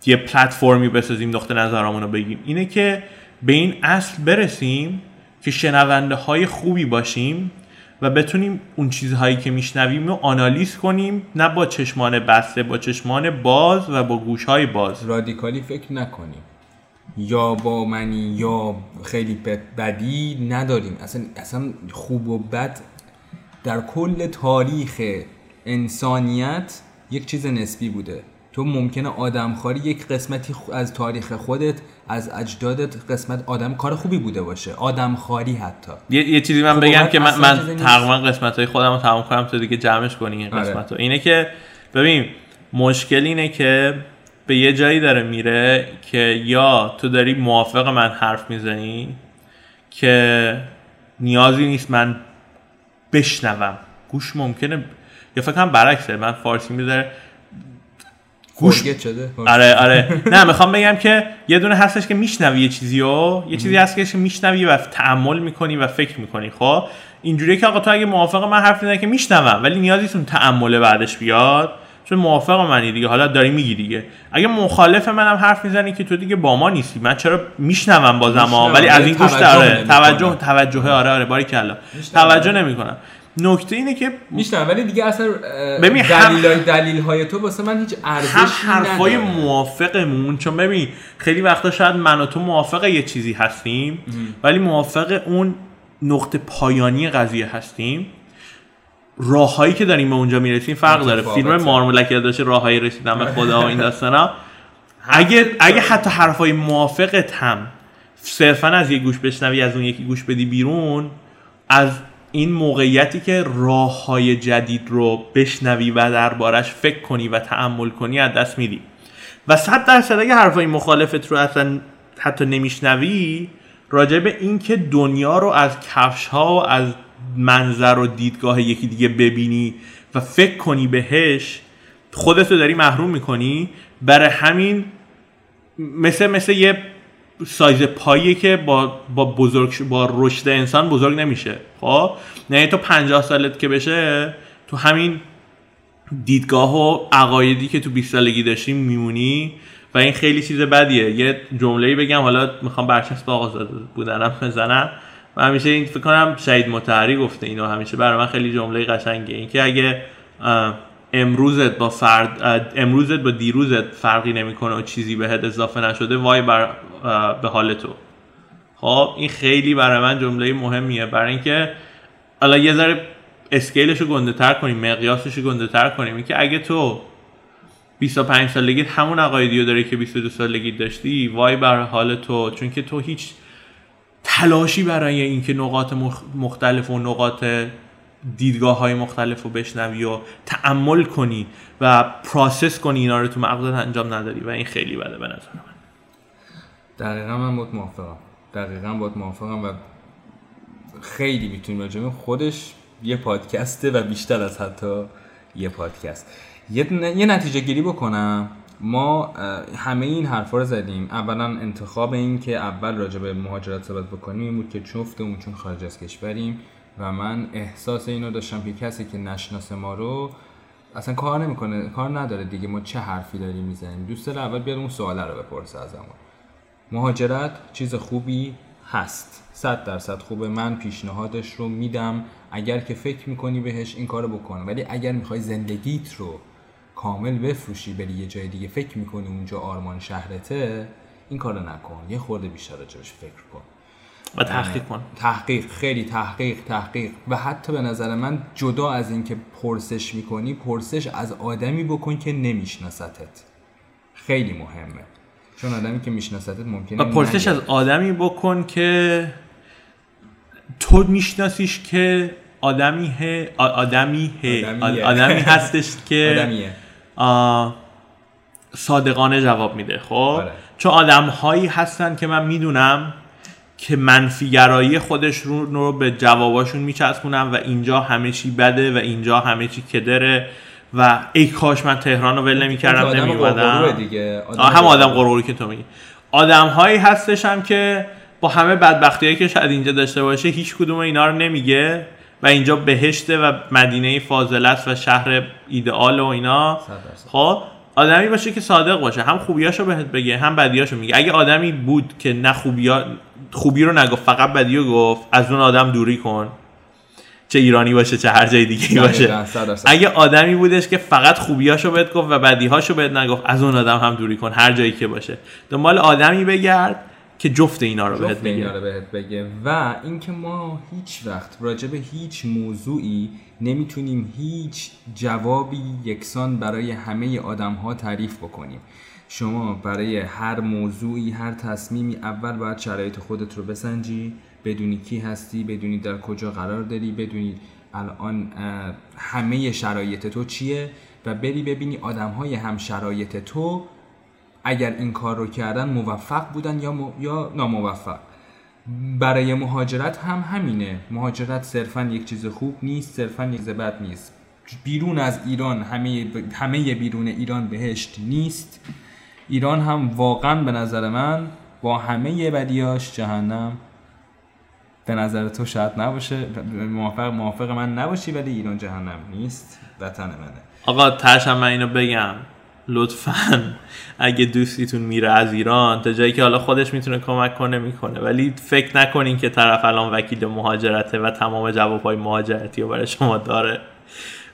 یه پلتفرمی بسازیم نقطه نظرمون رو بگیم. اینه که به این اصل برسیم که شنونده های خوبی باشیم و بتونیم اون چیزهایی که میشنویم رو آنالیز کنیم نه با چشمان بسته با چشمان باز و با گوشهای باز. رادیکالی فکر نکنیم. یا با منی یا خیلی بد- بدی نداریم. اصلا اصلا خوب و بد در کل تاریخ انسانیت یک چیز نسبی بوده. تو ممکنه آدمخواری یک قسمتی از تاریخ خودت از اجدادت قسمت آدم کار خوبی بوده باشه آدمخواری حتی یه, یه چیزی من خب، بگم که من, من. تقریبا قسمت های خودم رو تمام کنم تو دیگه جمعش کنی این آره. قسمت اینه که ببین مشکل اینه که به یه جایی داره میره که یا تو داری موافق من حرف می‌زنی که نیازی نیست من بشنوم گوش ممکنه یا فکر کنم برعکسه من فارسی می‌ذاره گوش گوش شده. آره آره. نه می‌خوام بگم که یه دونه هستش که میشنوی یه چیزی و یه چیزی هست که میشنوی و تعمل می‌کنی و فکر می‌کنی. خب؟ اینجوریه که آقا تو اگه موافق من حرف می‌زنی که میشنوم ولی نیازی نیست اون تعمل بعدش بیاد. چون موافق منی دیگه. حالا داری میگی دیگه. اگه مخالف منم حرف می‌زنی که تو دیگه با ما نیستی. من چرا میشنوم بازم؟ ولی از این گوش توجه داره. توجه توجه آره آره. باری کلا. توجه نمی‌کنم. نکته اینه که میشنم ولی دیگه اصلا ببین، هم- دلیل دلیل های تو واسه من هیچ ارزشی هم حرفای نداره. موافقمون چون ببین خیلی وقتا شاید من و تو موافق یه چیزی هستیم ولی موافق اون نقطه پایانی قضیه هستیم. راههایی که داریم به اونجا می‌رسیم فرق داره. فیلم مارمولک داشته راههایی رسیدن به خدا و این داستانا اگه اگه حتی حرفای موافقت هم صرفا از یه گوش بشنوی از اون یکی گوش بدی بیرون از این موقعیتی که راه های جدید رو بشنوی و دربارش فکر کنی و تعمل کنی از دست میدی. و صد درصد اگه حرفای مخالفت رو اصلا حتی نمیشنوی راجع به این که دنیا رو از کفش ها و از منظر و دیدگاه یکی دیگه ببینی و فکر کنی بهش خودتو داری محروم می‌کنی. برای همین مثل مثل یه سایز پاییه که با با بزرگ با رشد انسان بزرگ نمیشه. خب؟ یعنی تو 50 سالت که بشه تو همین دیدگاه و عقایدی که تو 20 سالگی داشتیم میمونی و این خیلی چیز بدیه. یه جمله‌ای بگم حالا می‌خوام برچسب آقازاده بودنم بزنم. و همیشه این فکر کنم شهید متحری گفته اینو همیشه برای من خیلی جمله قشنگه این که اگه امروزت با فرد امروزت با دیروزت فرقی نمی‌کنه و چیزی بهت اضافه نشده وای بر به حال تو. خب این خیلی برای من جمله مهمیه. برای اینکه حالا یه ذره اسکیلش رو گنده تر کنیم مقیاسش رو گنده تر کنیم اینکه اگه تو 25 سالگی همون عقایدی رو داری که 22 سالگی داشتی وای بر حال تو. چون که تو هیچ تلاشی برای اینکه نقاط مختلف و نقاط دیدگاه های مختلف رو بشنوی و تعمل کنی و پراسس کنی اینا رو تو مغزت انجام نداری و این خیلی بده به نظر من. دقیقا من باید موافقم. دقیقا باید موافقم و خیلی می‌تونیم راجع خودش یه پادکسته و بیشتر از حتی یه پادکست. یه, یه نتیجه گیری بکنم. ما همه این حرفا رو زدیم. اولا انتخاب این که اول راجع به مهاجرت صحبت بکنیم. این بود که جفتمون چون خارج از کشوریم. و من احساس اینو داشتم که کسی که نشناسه ما رو اصلا کار نمی‌کنه کار نداره دیگه ما چه حرفی داریم می‌زنیم. دوست داره اول بیاد اون سواله رو بپرسه ازمون مهاجرت چیز خوبی هست. صد درصد خوبه. من پیشنهادش رو میدم. اگر که فکر می‌کنی بهش این کارو بکن. ولی اگر می‌خوای زندگیت رو کامل بفروشی بری یه جای دیگه فکر می‌کنی اونجا آرمان شهرته این کارو نکن. یه خورده بیشتر راجبش فکر کن. و تحقیق کن. تحقیق خیلی تحقیق تحقیق. و حتی به نظر من جدا از اینکه پرسش می‌کنی پرسش از آدمی بکن که نمیشناستت. خیلی مهمه. چون آدمی که میشناستت ممکنه و پرسش از آدمی بکن که تو میشناسیش که آدمی ه... آدمی ه... آدمی هستش که صادقانه جواب میده خب؟ آره. چون آدم هایی هستن که من می‌دونم که منفیگرایی خودش رو, به جواباشون میچسبونم و اینجا همه چی بده و اینجا همه چی کدره و ای کاش من تهران رو ول نمی‌کردم نمیومدم هم آدم قرقوری که تو میگی. آدم هایی هستش هم که با همه بدبختی هایی که شاید اینجا داشته باشه هیچ کدوم اینا رو نمیگه و اینجا بهشته و مدینه فاضله است و شهر ایدئال و اینا. خب آدمی باشه که صادق باشه. هم خوبیاشو بهت بگه هم بدیاشو میگه. اگه آدمی بود که نه خوبیا خوبی رو نگفت فقط بدیو گفت از اون آدم دوری کن. چه ایرانی باشه چه هر جای دیگه باشه. اگه آدمی بودش که فقط خوبیاشو بهت گفت و بدیهاشو بهت نگفت از اون آدم هم دوری کن هر جایی که باشه. دنبال آدمی بگرد که جفت اینا رو بهت بگه. رو بهت بگه. و اینکه ما هیچ وقت راجع به هیچ موضوعی نمی‌تونیم هیچ جوابی یکسان برای همه آدم ها تعریف بکنیم. شما برای هر موضوعی هر تصمیمی اول باید شرایط خودت رو بسنجی بدونی کی هستی بدونی در کجا قرار داری بدونی الان همه شرایط تو چیه و بری ببینی آدم های هم شرایط تو اگر این کار رو کردن موفق بودن یا, یا ناموفق. برای مهاجرت هم همینه. مهاجرت صرفا یک چیز خوب نیست صرفا یک بد نیست. بیرون از ایران همه همه بیرون ایران بهشت نیست. ایران هم واقعا به نظر من با همه بدیاش جهنم به نظر تو شاید نباشه. موافق موافق من نباشی ولی ایران جهنم نیست. وطن منه. آقا ترشم من اینو بگم. لطفا اگه دوستیتون میره از ایران تا جایی که حالا خودش می‌تونه کمک کنه می‌کنه. ولی فکر نکنین که طرف الان وکیل مهاجرته و تمام جوابهای مهاجرتی رو برای شما داره.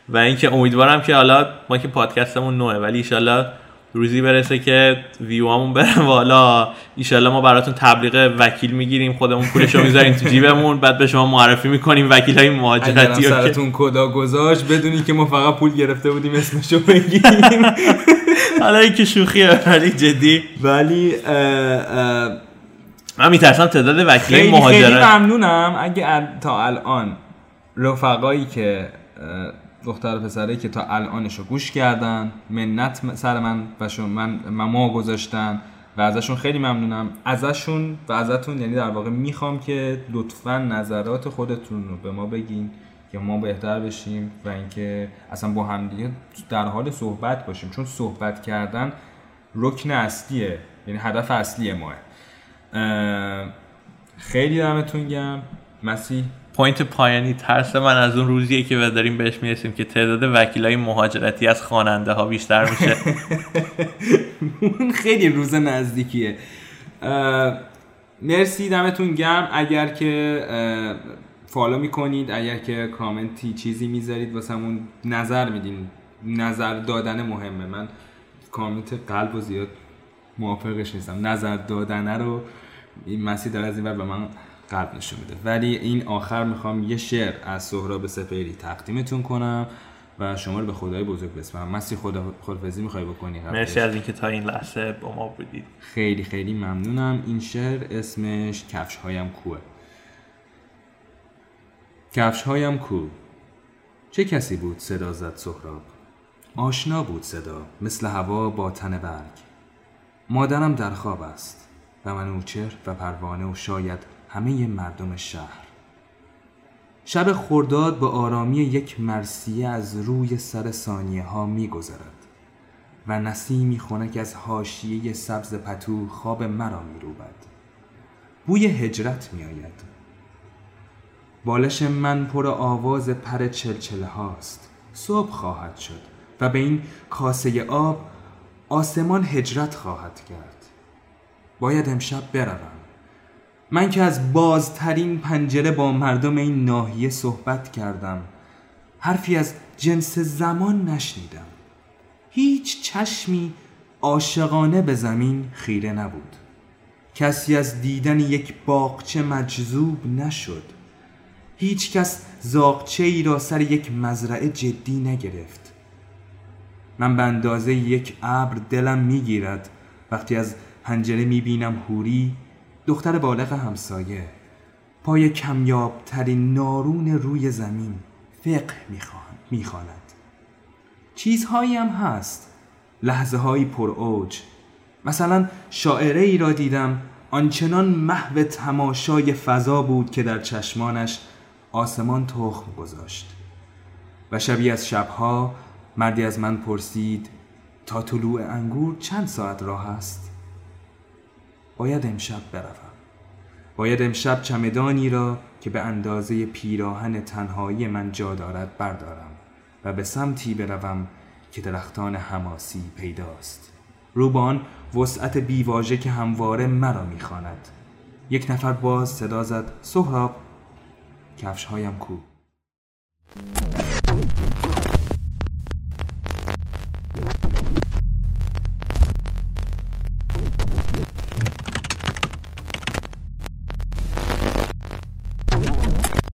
و اینکه امیدوارم که حالا ما که پادکستمون نوه ولی ایشالله روزی برسه که ویوامون بره بالا. ایشالله ما براتون تبلیغ وکیل می‌گیریم خودمون پولشو می‌ذاریم تو جیبمون بعد به شما معرفی می‌کنیم وکیل های مهاجرتی اگر سرتون کدا گذاشت بدونی که ما فقط پول گرفته بودیم اسمشو بگیریم حالا این که شوخیه ولی جدی. ولی من میترسم تعداد وکیل مهاجرت خیلی ممنونم. اگه تا الان رفقایی که دختر پسره که تا الانش رو گوش کردن منت سر من و من ما گذاشتن و ازشون خیلی ممنونم. ازشون و ازتون یعنی در واقع می‌خوام که لطفا نظرات خودتون رو به ما بگین که ما بهتر بشیم و اینکه اصلا با همدیگه در حال صحبت باشیم. چون صحبت کردن رکن اصلیه یعنی هدف اصلی ماست. خیلی دمتون گرم مسیح. point پایانی ترس من از اون روزیه که داریم بهش می‌رسیم که تعداد وکیلای مهاجرتی از خواننده ها بیشتر میشه. خیلی روز نزدیکیه. مرسی دمتون گرم. اگر که فالو می‌کنید اگر که کامنتی چیزی می‌ذارید واسمون نظر میدین. نظر دادن مهمه. من کامنت قلب و زیاد موافقش نیستم. نظر دادنه رو این مسیح داره از این بر به من قلب نشون میده. ولی این آخر می‌خوام یه شعر از سهراب سپیری تقدیمتون کنم و شما رو به خدای بزرگ بسپارم. مسی خدا خدافظی می‌خوای بکنی مرسی از اینکه تا این لحظه با ما بودید. خیلی خیلی ممنونم. این شعر اسمش کفش هایم کوه. کفش هایم کو چه کسی بود صدا زد سهراب؟ آشنا بود صدا مثل هوا با تن برگ. مادرم در خواب است و منوچر و پروانه و شاید همه مردم شهر شب خورداد به آرامی یک مرسیه از روی سر ثانیه ها می گذرد و نسیمی خنک از حاشیه سبز پتو خواب مرا می روبد. بوی هجرت می آید. بالش من پر آواز پر چلچله هاست. صبح خواهد شد و به این کاسه آب آسمان هجرت خواهد کرد. باید امشب بروم. من که از بازترین پنجره با مردم این ناحیه صحبت کردم. حرفی از جنس زمان نشنیدم. هیچ چشمی عاشقانه به زمین خیره نبود. کسی از دیدن یک باغچه مجذوب نشد. هیچ کس زاغچه ای را سر یک مزرعه جدی نگرفت. من به اندازه یک ابر دلم می‌گیرد. وقتی از پنجره می‌بینم هوری دختر بالغ همسایه پای کمیاب ترین نارون روی زمین فقه می‌خواند. چیزهایی هم هست. لحظه هایی پر اوج. مثلا شاعره ای را دیدم آنچنان محو تماشای فضا بود که در چشمانش آسمان تخم گذاشت. و شبی از شبها مردی از من پرسید تا طلوع انگور چند ساعت راه است؟ باید امشب بروم. باید امشب چمدانی را که به اندازه پیراهن تنهایی من جا دارد بردارم و به سمتی بروم که درختان حماسی پیداست. روبان وسعت بیواژه که همواره مرا می‌خواند. یک نفر باز صدا زد سهراب کفش هایم کو؟